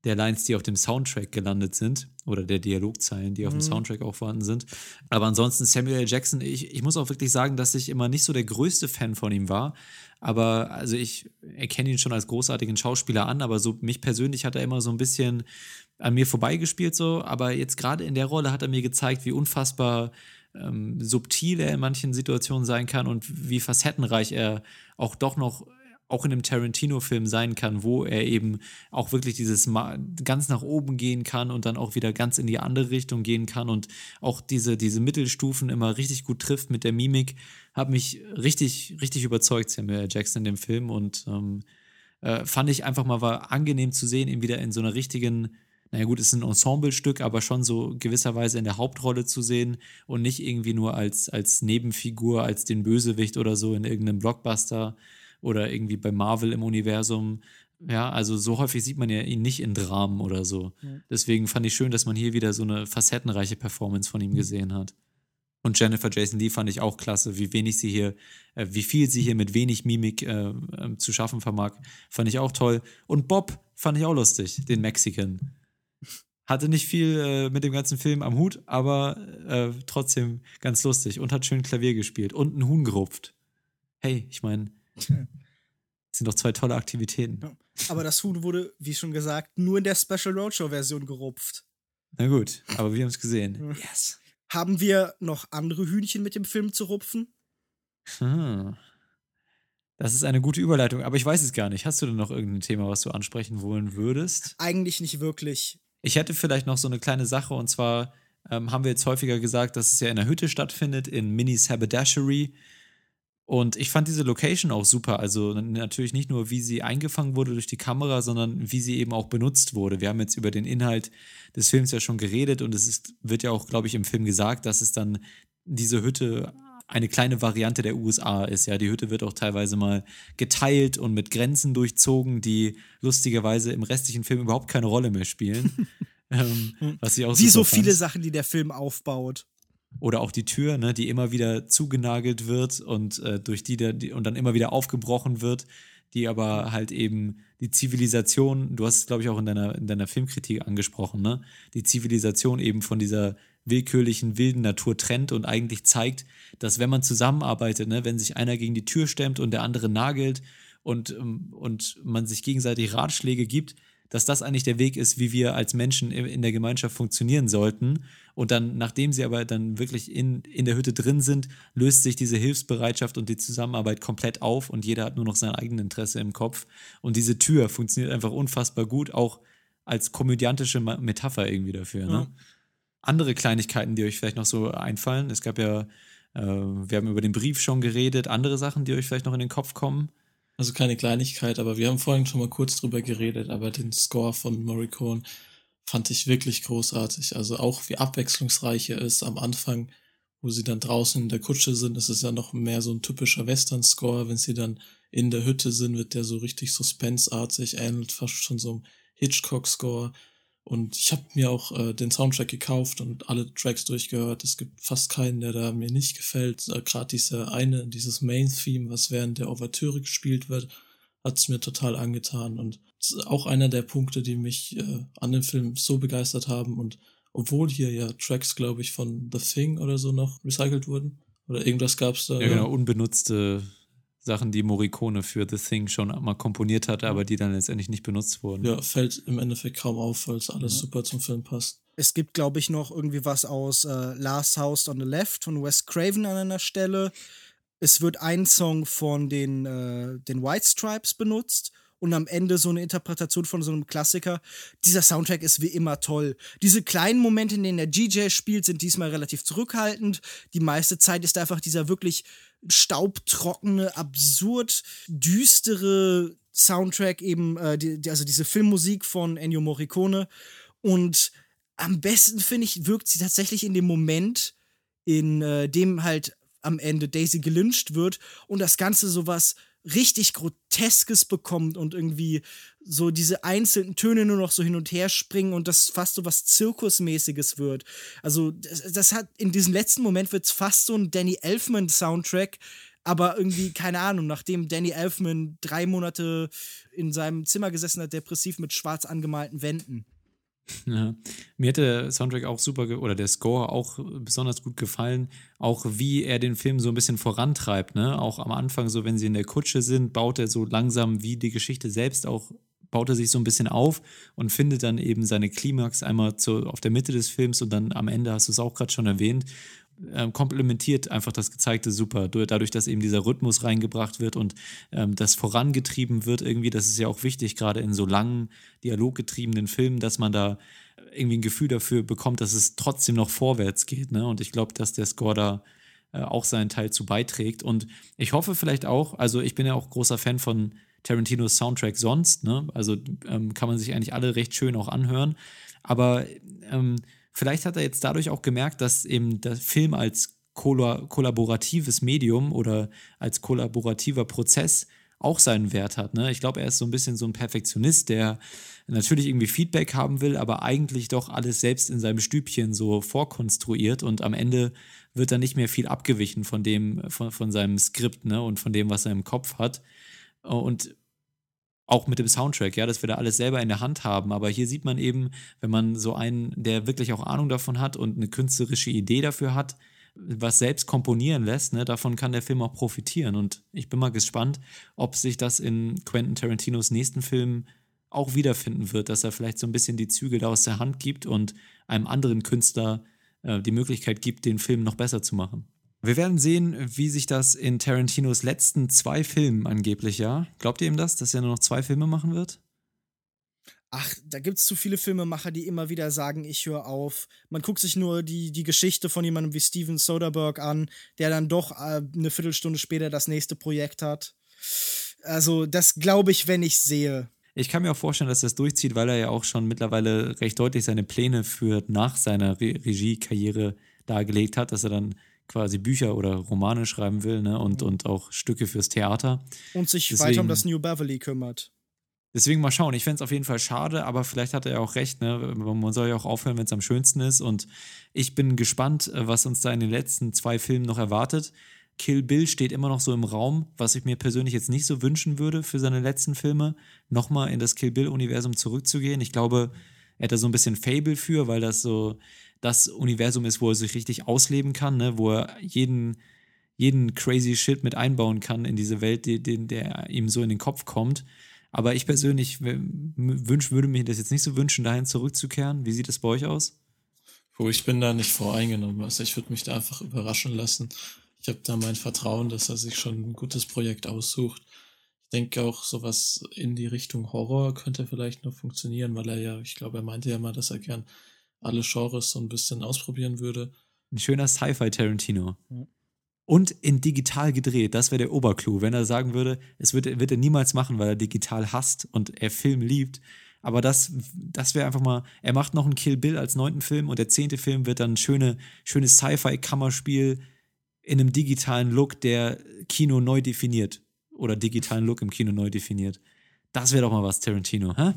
der Lines, die auf dem Soundtrack gelandet sind, oder der Dialogzeilen, die auf mhm. dem Soundtrack auch vorhanden sind. Aber ansonsten Samuel L. Jackson, ich, ich muss auch wirklich sagen, dass ich immer nicht so der größte Fan von ihm war. Aber also ich erkenne ihn schon als großartigen Schauspieler an, aber so mich persönlich hat er immer so ein bisschen an mir vorbeigespielt, so. Aber jetzt gerade in der Rolle hat er mir gezeigt, wie unfassbar ähm, subtil er in manchen Situationen sein kann und wie facettenreich er auch doch noch auch in einem Tarantino-Film sein kann, wo er eben auch wirklich dieses ganz nach oben gehen kann und dann auch wieder ganz in die andere Richtung gehen kann und auch diese, diese Mittelstufen immer richtig gut trifft mit der Mimik, hat mich richtig, richtig überzeugt, Samuel Jackson in dem Film und ähm, äh, fand ich einfach mal war angenehm zu sehen, ihn wieder in so einer richtigen, naja gut, ist ein Ensemblestück, aber schon so gewisserweise in der Hauptrolle zu sehen und nicht irgendwie nur als, als Nebenfigur, als den Bösewicht oder so in irgendeinem Blockbuster oder irgendwie bei Marvel im Universum. Ja, also so häufig sieht man ja ihn nicht in Dramen oder so. Ja. Deswegen fand ich schön, dass man hier wieder so eine facettenreiche Performance von ihm gesehen hat. Und Jennifer Jason Lee fand ich auch klasse, wie wenig sie hier, äh, wie viel sie hier mit wenig Mimik äh, äh, zu schaffen vermag. Fand ich auch toll. Und Bob fand ich auch lustig, den Mexican. Hatte nicht viel äh, mit dem ganzen Film am Hut, aber äh, trotzdem ganz lustig und hat schön Klavier gespielt und einen Huhn gerupft. Hey, ich meine, das sind doch zwei tolle Aktivitäten. Ja. Aber das Huhn wurde, wie schon gesagt, nur in der Special Roadshow-Version gerupft. Na gut, aber wir haben es gesehen. Yes. Haben wir noch andere Hühnchen mit dem Film zu rupfen? Hm. Das ist eine gute Überleitung, aber ich weiß es gar nicht. Hast du denn noch irgendein Thema, was du ansprechen wollen würdest? Eigentlich nicht wirklich. Ich hätte vielleicht noch so eine kleine Sache und zwar ähm, haben wir jetzt häufiger gesagt, dass es ja in der Hütte stattfindet, in Minnie's Haberdashery. Und ich fand diese Location auch super. Also natürlich nicht nur, wie sie eingefangen wurde durch die Kamera, sondern wie sie eben auch benutzt wurde. Wir haben jetzt über den Inhalt des Films ja schon geredet und es ist, wird ja auch, glaube ich, im Film gesagt, dass es dann diese Hütte eine kleine Variante der USA ist. Ja, die Hütte wird auch teilweise mal geteilt und mit Grenzen durchzogen, die lustigerweise im restlichen Film überhaupt keine Rolle mehr spielen. ähm, was ich auch Wie so viele Sachen, die der Film aufbaut. Oder auch die Tür, ne, die immer wieder zugenagelt wird und äh, durch die, der, die und dann immer wieder aufgebrochen wird, die aber halt eben die Zivilisation, du hast es, glaube ich, auch in deiner, in deiner Filmkritik angesprochen, ne? Die Zivilisation eben von dieser willkürlichen, wilden Natur trennt und eigentlich zeigt, dass wenn man zusammenarbeitet, ne, wenn sich einer gegen die Tür stemmt und der andere nagelt und, ähm, und man sich gegenseitig Ratschläge gibt, dass das eigentlich der Weg ist, wie wir als Menschen in der Gemeinschaft funktionieren sollten. Und dann, nachdem sie aber dann wirklich in, in der Hütte drin sind, löst sich diese Hilfsbereitschaft und die Zusammenarbeit komplett auf und jeder hat nur noch sein eigenes Interesse im Kopf. Und diese Tür funktioniert einfach unfassbar gut, auch als komödiantische Metapher irgendwie dafür. Ne? Andere Kleinigkeiten, die euch vielleicht noch so einfallen. Es gab ja, äh, wir haben über den Brief schon geredet, andere Sachen, die euch vielleicht noch in den Kopf kommen. Also keine Kleinigkeit, aber wir haben vorhin schon mal kurz drüber geredet, aber den Score von Morricone fand ich wirklich großartig. Also auch wie abwechslungsreich er ist am Anfang, wo sie dann draußen in der Kutsche sind, ist es ja noch mehr so ein typischer Western-Score. Wenn sie dann in der Hütte sind, wird der so richtig suspenseartig, ähnelt fast schon so einem Hitchcock-Score. Und ich habe mir auch äh, den Soundtrack gekauft und alle Tracks durchgehört. Es gibt fast keinen, der da mir nicht gefällt. Äh, Gerade diese eine, dieses Main-Theme, was während der Ouvertüre gespielt wird, hat es mir total angetan. Und auch einer der Punkte, die mich äh, an dem Film so begeistert haben. Und obwohl hier ja Tracks, glaube ich, von The Thing oder so noch recycelt wurden. Oder irgendwas gab es da. Ja, genau, unbenutzte Sachen, die Morricone für The Thing schon mal komponiert hatte, aber die dann letztendlich nicht benutzt wurden. Ja, fällt im Endeffekt kaum auf, weil es alles ja. super zum Film passt. Es gibt, glaube ich, noch irgendwie was aus äh, Last House on the Left von Wes Craven an einer Stelle. Es wird ein Song von den, äh, den White Stripes benutzt und am Ende so eine Interpretation von so einem Klassiker. Dieser Soundtrack ist wie immer toll. Diese kleinen Momente, in denen der DJ spielt, sind diesmal relativ zurückhaltend. Die meiste Zeit ist einfach dieser wirklich staubtrockene, absurd düstere Soundtrack eben, äh, die, also diese Filmmusik von Ennio Morricone. Und am besten, finde ich, wirkt sie tatsächlich in dem Moment, in äh, dem halt am Ende Daisy gelyncht wird und das Ganze sowas richtig Groteskes bekommt und irgendwie so diese einzelnen Töne nur noch so hin und her springen und das fast so was Zirkusmäßiges wird. Also, das, das hat in diesem letzten Moment wird es fast so ein Danny Elfman-Soundtrack, aber irgendwie, keine Ahnung, nachdem Danny Elfman drei Monate in seinem Zimmer gesessen hat, depressiv mit schwarz angemalten Wänden. Ja. Mir hat der Soundtrack auch super, oder der Score auch besonders gut gefallen, auch wie er den Film so ein bisschen vorantreibt. Ne? Auch am Anfang, so wenn sie in der Kutsche sind, baut er so langsam wie die Geschichte selbst auch, baut er sich so ein bisschen auf und findet dann eben seine Klimax einmal zu, auf der Mitte des Films und dann am Ende, hast du es auch gerade schon erwähnt, ähm, komplementiert einfach das Gezeigte super. Dadurch, dass eben dieser Rhythmus reingebracht wird und ähm, das vorangetrieben wird, irgendwie, das ist ja auch wichtig, gerade in so langen, dialoggetriebenen Filmen, dass man da irgendwie ein Gefühl dafür bekommt, dass es trotzdem noch vorwärts geht. Ne? Und ich glaube, dass der Score da äh, auch seinen Teil zu beiträgt. Und ich hoffe vielleicht auch, also ich bin ja auch großer Fan von Tarantinos Soundtrack sonst, ne? Also ähm, kann man sich eigentlich alle recht schön auch anhören. Aber ähm, Vielleicht hat er jetzt dadurch auch gemerkt, dass eben der Film als kollaboratives Medium oder als kollaborativer Prozess auch seinen Wert hat. Ne? Ich glaube, er ist so ein bisschen so ein Perfektionist, der natürlich irgendwie Feedback haben will, aber eigentlich doch alles selbst in seinem Stübchen so vorkonstruiert und am Ende wird dann nicht mehr viel abgewichen von dem, von, von seinem Skript ne? und von dem, was er im Kopf hat. Und auch mit dem Soundtrack, ja, dass wir da alles selber in der Hand haben. Aber hier sieht man eben, wenn man so einen, der wirklich auch Ahnung davon hat und eine künstlerische Idee dafür hat, was selbst komponieren lässt, ne, davon kann der Film auch profitieren. Und ich bin mal gespannt, ob sich das in Quentin Tarantinos nächsten Film auch wiederfinden wird, dass er vielleicht so ein bisschen die Zügel da aus der Hand gibt und einem anderen Künstler äh, die Möglichkeit gibt, den Film noch besser zu machen. Wir werden sehen, wie sich das in Tarantinos letzten zwei Filmen angeblich, ja? Glaubt ihr ihm das, dass er nur noch zwei Filme machen wird? Ach, da gibt es zu viele Filmemacher, die immer wieder sagen, ich höre auf. Man guckt sich nur die, die Geschichte von jemandem wie Steven Soderbergh an, der dann doch äh, eine Viertelstunde später das nächste Projekt hat. Also, das glaube ich, wenn ich sehe. Ich kann mir auch vorstellen, dass das durchzieht, weil er ja auch schon mittlerweile recht deutlich seine Pläne für nach seiner Re Regiekarriere dargelegt hat, dass er dann quasi Bücher oder Romane schreiben will ne? und, und auch Stücke fürs Theater. Und sich deswegen, weiter um das New Beverly kümmert. Deswegen mal schauen. Ich fände es auf jeden Fall schade, aber vielleicht hat er ja auch recht. Ne? Man soll ja auch aufhören, wenn es am schönsten ist. Und ich bin gespannt, äh, was uns da in den letzten zwei Filmen noch erwartet. Kill Bill steht immer noch so im Raum, was ich mir persönlich jetzt nicht so wünschen würde für seine letzten Filme, nochmal in das Kill Bill-Universum zurückzugehen. Ich glaube, er hat da so ein bisschen Fable für, weil das so das Universum ist, wo er sich richtig ausleben kann, ne? wo er jeden, jeden crazy Shit mit einbauen kann in diese Welt, die, die, der ihm so in den Kopf kommt. Aber ich persönlich wünsch, würde mir das jetzt nicht so wünschen, dahin zurückzukehren. Wie sieht es bei euch aus? Puh, ich bin da nicht voreingenommen. Also ich würde mich da einfach überraschen lassen. Ich habe da mein Vertrauen, dass er sich schon ein gutes Projekt aussucht. Ich denke auch, sowas in die Richtung Horror könnte vielleicht noch funktionieren, weil er ja, ich glaube, er meinte ja mal, dass er gern alle Genres so ein bisschen ausprobieren würde. Ein schöner Sci-Fi Tarantino. Ja. Und in digital gedreht, das wäre der Oberclou. Wenn er sagen würde, es wird, wird er niemals machen, weil er digital hasst und er Film liebt, Aber das, das wäre einfach mal, er macht noch einen Kill Bill als neunten Film und der zehnte Film wird dann ein schöne, schönes Sci-Fi-Kammerspiel in einem digitalen Look, der Kino neu definiert. Oder digitalen Look im Kino neu definiert. Das wäre doch mal was, Tarantino, hä?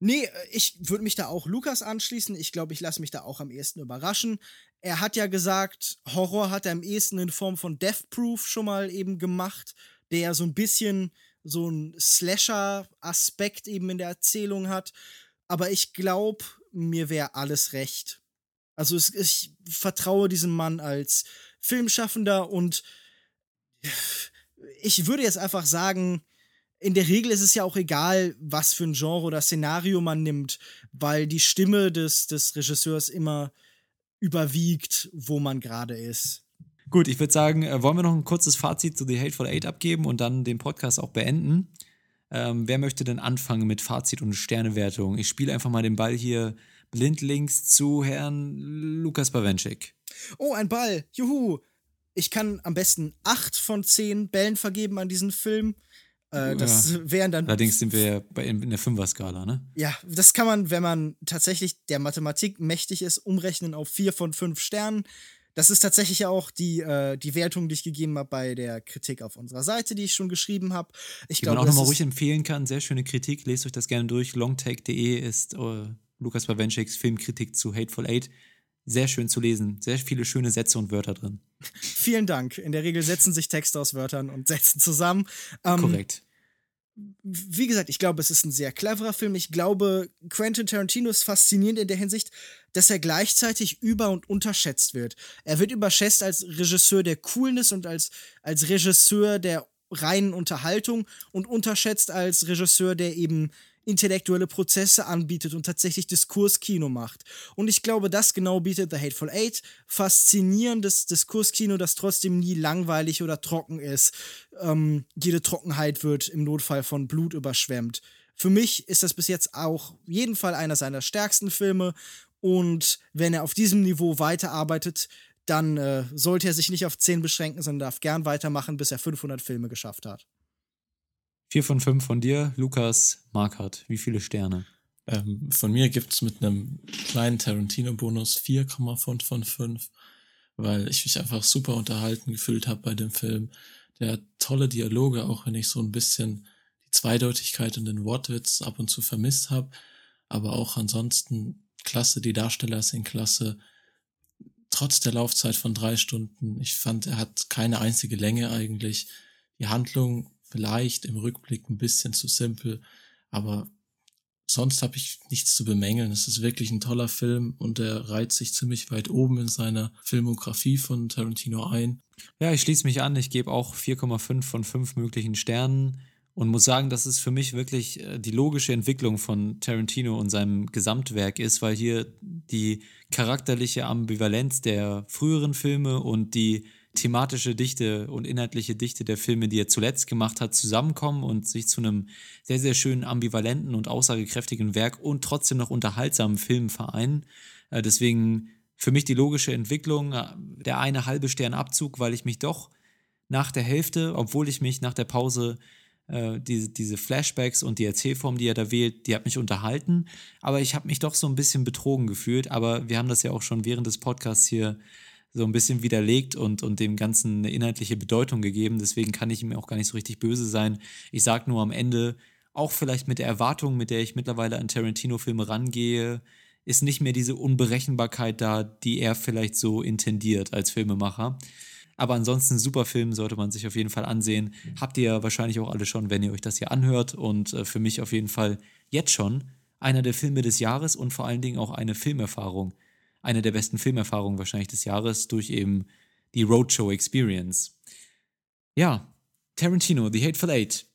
Nee, ich würde mich da auch Lukas anschließen. Ich glaube, ich lasse mich da auch am ehesten überraschen. Er hat ja gesagt, Horror hat er am ehesten in Form von Death Proof schon mal eben gemacht, der so ein bisschen so ein Slasher-Aspekt eben in der Erzählung hat. Aber ich glaube, mir wäre alles recht. Also es, ich vertraue diesem Mann als Filmschaffender und ich würde jetzt einfach sagen, in der Regel ist es ja auch egal, was für ein Genre oder Szenario man nimmt, weil die Stimme des, des Regisseurs immer überwiegt, wo man gerade ist. Gut, ich würde sagen, äh, wollen wir noch ein kurzes Fazit zu The Hateful Eight abgeben und dann den Podcast auch beenden? Ähm, wer möchte denn anfangen mit Fazit und Sternewertung? Ich spiele einfach mal den Ball hier blindlings zu Herrn Lukas Bawenschik. Oh, ein Ball. Juhu. Ich kann am besten acht von zehn Bällen vergeben an diesen Film. Äh, das ja. wären dann. Allerdings sind wir ja bei, in der Fünfer-Skala, ne? Ja, das kann man, wenn man tatsächlich der Mathematik mächtig ist, umrechnen auf vier von fünf Sternen. Das ist tatsächlich auch die, äh, die Wertung, die ich gegeben habe bei der Kritik auf unserer Seite, die ich schon geschrieben habe. Ich glaube, man auch nochmal ruhig empfehlen kann. Sehr schöne Kritik. Lest euch das gerne durch. Longtake.de ist uh, Lukas Bawenscheks Filmkritik zu Hateful Eight. Sehr schön zu lesen. Sehr viele schöne Sätze und Wörter drin. Vielen Dank. In der Regel setzen sich Texte aus Wörtern und Sätzen zusammen. Ähm, Korrekt wie gesagt, ich glaube, es ist ein sehr cleverer Film. Ich glaube, Quentin Tarantino ist faszinierend in der Hinsicht, dass er gleichzeitig über- und unterschätzt wird. Er wird überschätzt als Regisseur der Coolness und als, als Regisseur der reinen Unterhaltung und unterschätzt als Regisseur, der eben intellektuelle Prozesse anbietet und tatsächlich Diskurskino macht. Und ich glaube, das genau bietet The Hateful Eight. Faszinierendes Diskurskino, das trotzdem nie langweilig oder trocken ist. Ähm, jede Trockenheit wird im Notfall von Blut überschwemmt. Für mich ist das bis jetzt auch jeden Fall einer seiner stärksten Filme. Und wenn er auf diesem Niveau weiterarbeitet, dann äh, sollte er sich nicht auf 10 beschränken, sondern darf gern weitermachen, bis er 500 Filme geschafft hat. Vier von fünf von dir, Lukas Markert. Wie viele Sterne? Ähm, von mir gibt es mit einem kleinen Tarantino-Bonus 4,5 von 5, weil ich mich einfach super unterhalten gefühlt habe bei dem Film. Der hat tolle Dialoge, auch wenn ich so ein bisschen die Zweideutigkeit und den Wortwitz ab und zu vermisst habe. Aber auch ansonsten klasse, die Darsteller sind klasse. Trotz der Laufzeit von drei Stunden, ich fand, er hat keine einzige Länge eigentlich. Die Handlung vielleicht im Rückblick ein bisschen zu simpel, aber sonst habe ich nichts zu bemängeln. Es ist wirklich ein toller Film und er reiht sich ziemlich weit oben in seiner Filmografie von Tarantino ein. Ja, ich schließe mich an. Ich gebe auch 4,5 von 5 möglichen Sternen und muss sagen, dass es für mich wirklich äh, die logische Entwicklung von Tarantino und seinem Gesamtwerk ist, weil hier die charakterliche Ambivalenz der früheren Filme und die thematische Dichte und inhaltliche Dichte der Filme, die er zuletzt gemacht hat, zusammenkommen und sich zu einem sehr, sehr schönen, ambivalenten und aussagekräftigen Werk und trotzdem noch unterhaltsamen Film vereinen. Äh, deswegen für mich die logische Entwicklung, äh, der eine halbe Stern Abzug, weil ich mich doch nach der Hälfte, obwohl ich mich nach der Pause äh, diese, diese Flashbacks und die Erzählform, die er da wählt, die hat mich unterhalten, aber ich habe mich doch so ein bisschen betrogen gefühlt. Aber wir haben das ja auch schon während des Podcasts hier so ein bisschen widerlegt und, und dem Ganzen eine inhaltliche Bedeutung gegeben. Deswegen kann ich ihm auch gar nicht so richtig böse sein. Ich sage nur am Ende, auch vielleicht mit der Erwartung, mit der ich mittlerweile an Tarantino-Filme rangehe, ist nicht mehr diese Unberechenbarkeit da, die er vielleicht so intendiert als Filmemacher. Aber ansonsten super Film, sollte man sich auf jeden Fall ansehen. Habt ihr wahrscheinlich auch alle schon, wenn ihr euch das hier anhört. Und äh, für mich auf jeden Fall jetzt schon einer der Filme des Jahres und vor allen Dingen auch eine Filmerfahrung eine der besten Filmerfahrungen wahrscheinlich des Jahres durch eben die Roadshow Experience. Ja, Tarantino, The Hateful Eight.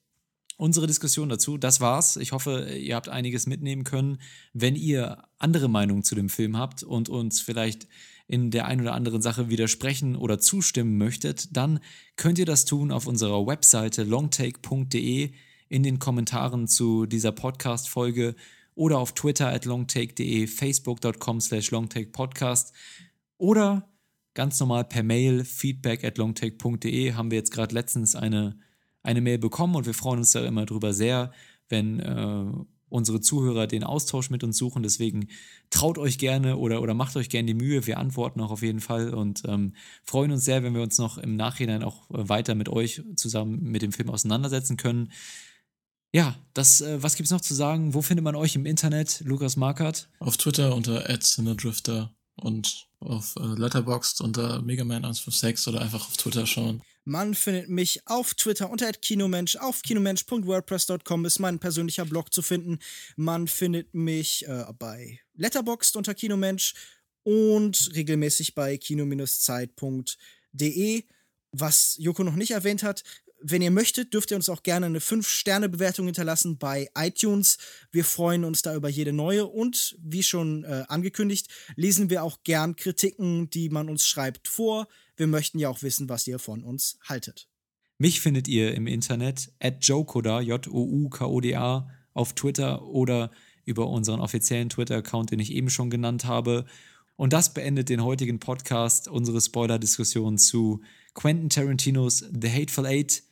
Unsere Diskussion dazu, das war's. Ich hoffe, ihr habt einiges mitnehmen können. Wenn ihr andere Meinungen zu dem Film habt und uns vielleicht in der einen oder anderen Sache widersprechen oder zustimmen möchtet, dann könnt ihr das tun auf unserer Webseite longtake.de in den Kommentaren zu dieser Podcast-Folge oder auf Twitter at longtake.de, facebook.com slash longtakepodcast oder ganz normal per Mail feedback at longtake.de haben wir jetzt gerade letztens eine, eine Mail bekommen und wir freuen uns da immer drüber sehr, wenn äh, unsere Zuhörer den Austausch mit uns suchen. Deswegen traut euch gerne oder, oder macht euch gerne die Mühe. Wir antworten auch auf jeden Fall und ähm, freuen uns sehr, wenn wir uns noch im Nachhinein auch äh, weiter mit euch zusammen mit dem Film auseinandersetzen können. Ja, das, äh, was gibt's noch zu sagen? Wo findet man euch im Internet, Lukas Markert? Auf Twitter unter @cinedrifter und auf äh, Letterboxd unter Megaman156 oder einfach auf Twitter schauen. Man findet mich auf Twitter unter @kinomensch, auf kinomensch.wordpress.com ist mein persönlicher Blog zu finden. Man findet mich äh, bei Letterboxd unter Kinomensch und regelmäßig bei kino-zeit.de. Was Joko noch nicht erwähnt hat, wenn ihr möchtet, dürft ihr uns auch gerne eine 5-Sterne-Bewertung hinterlassen bei iTunes. Wir freuen uns da über jede neue und wie schon äh, angekündigt, lesen wir auch gern Kritiken, die man uns schreibt, vor. Wir möchten ja auch wissen, was ihr von uns haltet. Mich findet ihr im Internet at jokoda, J-O-U-K-O-D-A, auf Twitter oder über unseren offiziellen Twitter-Account, den ich eben schon genannt habe. Und das beendet den heutigen Podcast, unsere Spoiler-Diskussion zu Quentin Tarantinos The Hateful Eight.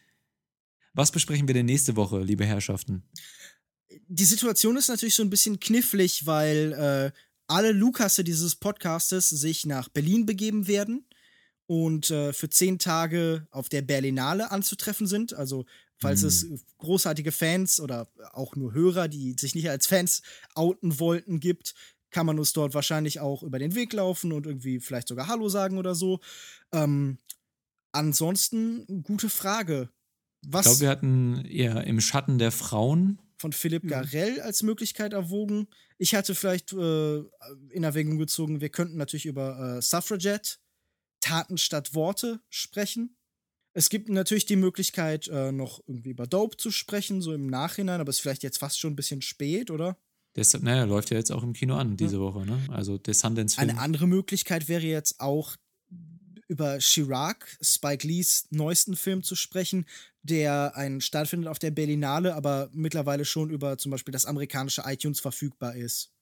Was besprechen wir denn nächste Woche, liebe Herrschaften? Die Situation ist natürlich so ein bisschen knifflig, weil äh, alle Lukasse dieses Podcastes sich nach Berlin begeben werden und äh, für zehn Tage auf der Berlinale anzutreffen sind. Also falls hm. es großartige Fans oder auch nur Hörer, die sich nicht als Fans outen wollten, gibt, kann man uns dort wahrscheinlich auch über den Weg laufen und irgendwie vielleicht sogar Hallo sagen oder so. Ähm, ansonsten, gute Frage. Was ich glaube, wir hatten eher im Schatten der Frauen. Von Philipp Garell als Möglichkeit erwogen. Ich hatte vielleicht äh, in Erwägung gezogen, wir könnten natürlich über äh, Suffragette, Taten statt Worte sprechen. Es gibt natürlich die Möglichkeit, äh, noch irgendwie über Dope zu sprechen, so im Nachhinein, aber ist vielleicht jetzt fast schon ein bisschen spät, oder? Das, naja, läuft ja jetzt auch im Kino an diese ja. Woche, ne? Also der Sundance-Film. Eine andere Möglichkeit wäre jetzt auch über Chirac, Spike Lees neuesten Film zu sprechen, der einen stattfindet auf der Berlinale, aber mittlerweile schon über zum Beispiel das amerikanische iTunes verfügbar ist.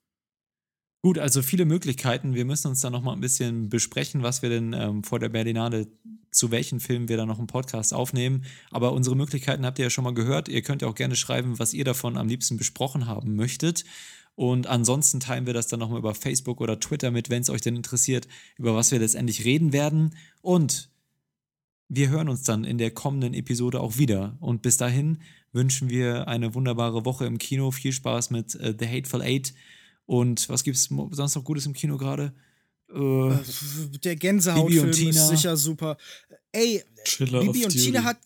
Gut, also viele Möglichkeiten. Wir müssen uns da noch mal ein bisschen besprechen, was wir denn ähm, vor der Berlinale, zu welchen Filmen wir da noch einen Podcast aufnehmen. Aber unsere Möglichkeiten habt ihr ja schon mal gehört. Ihr könnt ja auch gerne schreiben, was ihr davon am liebsten besprochen haben möchtet. Und ansonsten teilen wir das dann nochmal über Facebook oder Twitter mit, wenn es euch denn interessiert, über was wir letztendlich reden werden. Und wir hören uns dann in der kommenden Episode auch wieder. Und bis dahin wünschen wir eine wunderbare Woche im Kino. Viel Spaß mit uh, The Hateful Eight. Und was gibt es sonst noch Gutes im Kino gerade? Äh, der Gänsehautfilm ist sicher super. Ey, Chiller Bibi und Tina hat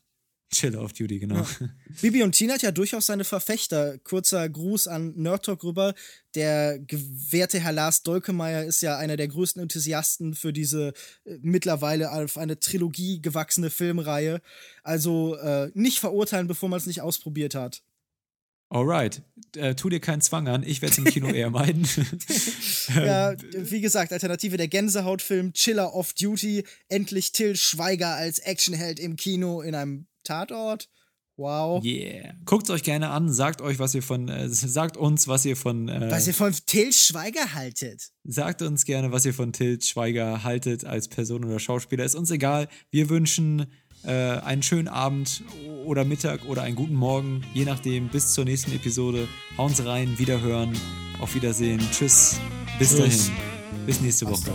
Chill of Duty, genau. Ja. Bibi und Tina hat ja durchaus seine Verfechter. Kurzer Gruß an Nerd Talk rüber. Der gewährte Herr Lars Dolkemeyer ist ja einer der größten Enthusiasten für diese äh, mittlerweile auf eine Trilogie gewachsene Filmreihe. Also äh, nicht verurteilen, bevor man es nicht ausprobiert hat. Alright, äh, tu dir keinen Zwang an, ich werde es im Kino eher meiden. ja, wie gesagt, Alternative der Gänsehautfilm Chiller Off Duty, endlich Till Schweiger als Actionheld im Kino in einem Tatort. Wow. Yeah. Guckt euch gerne an, sagt euch, was ihr von, äh, sagt uns, was ihr von. Äh, was ihr von Till Schweiger haltet. Sagt uns gerne, was ihr von Till Schweiger haltet als Person oder Schauspieler. Ist uns egal. Wir wünschen äh, einen schönen Abend oder Mittag oder einen guten Morgen, je nachdem. Bis zur nächsten Episode. Hauen Sie rein, wiederhören. Auf Wiedersehen. Tschüss. Bis Tschüss. dahin. Bis nächste Woche.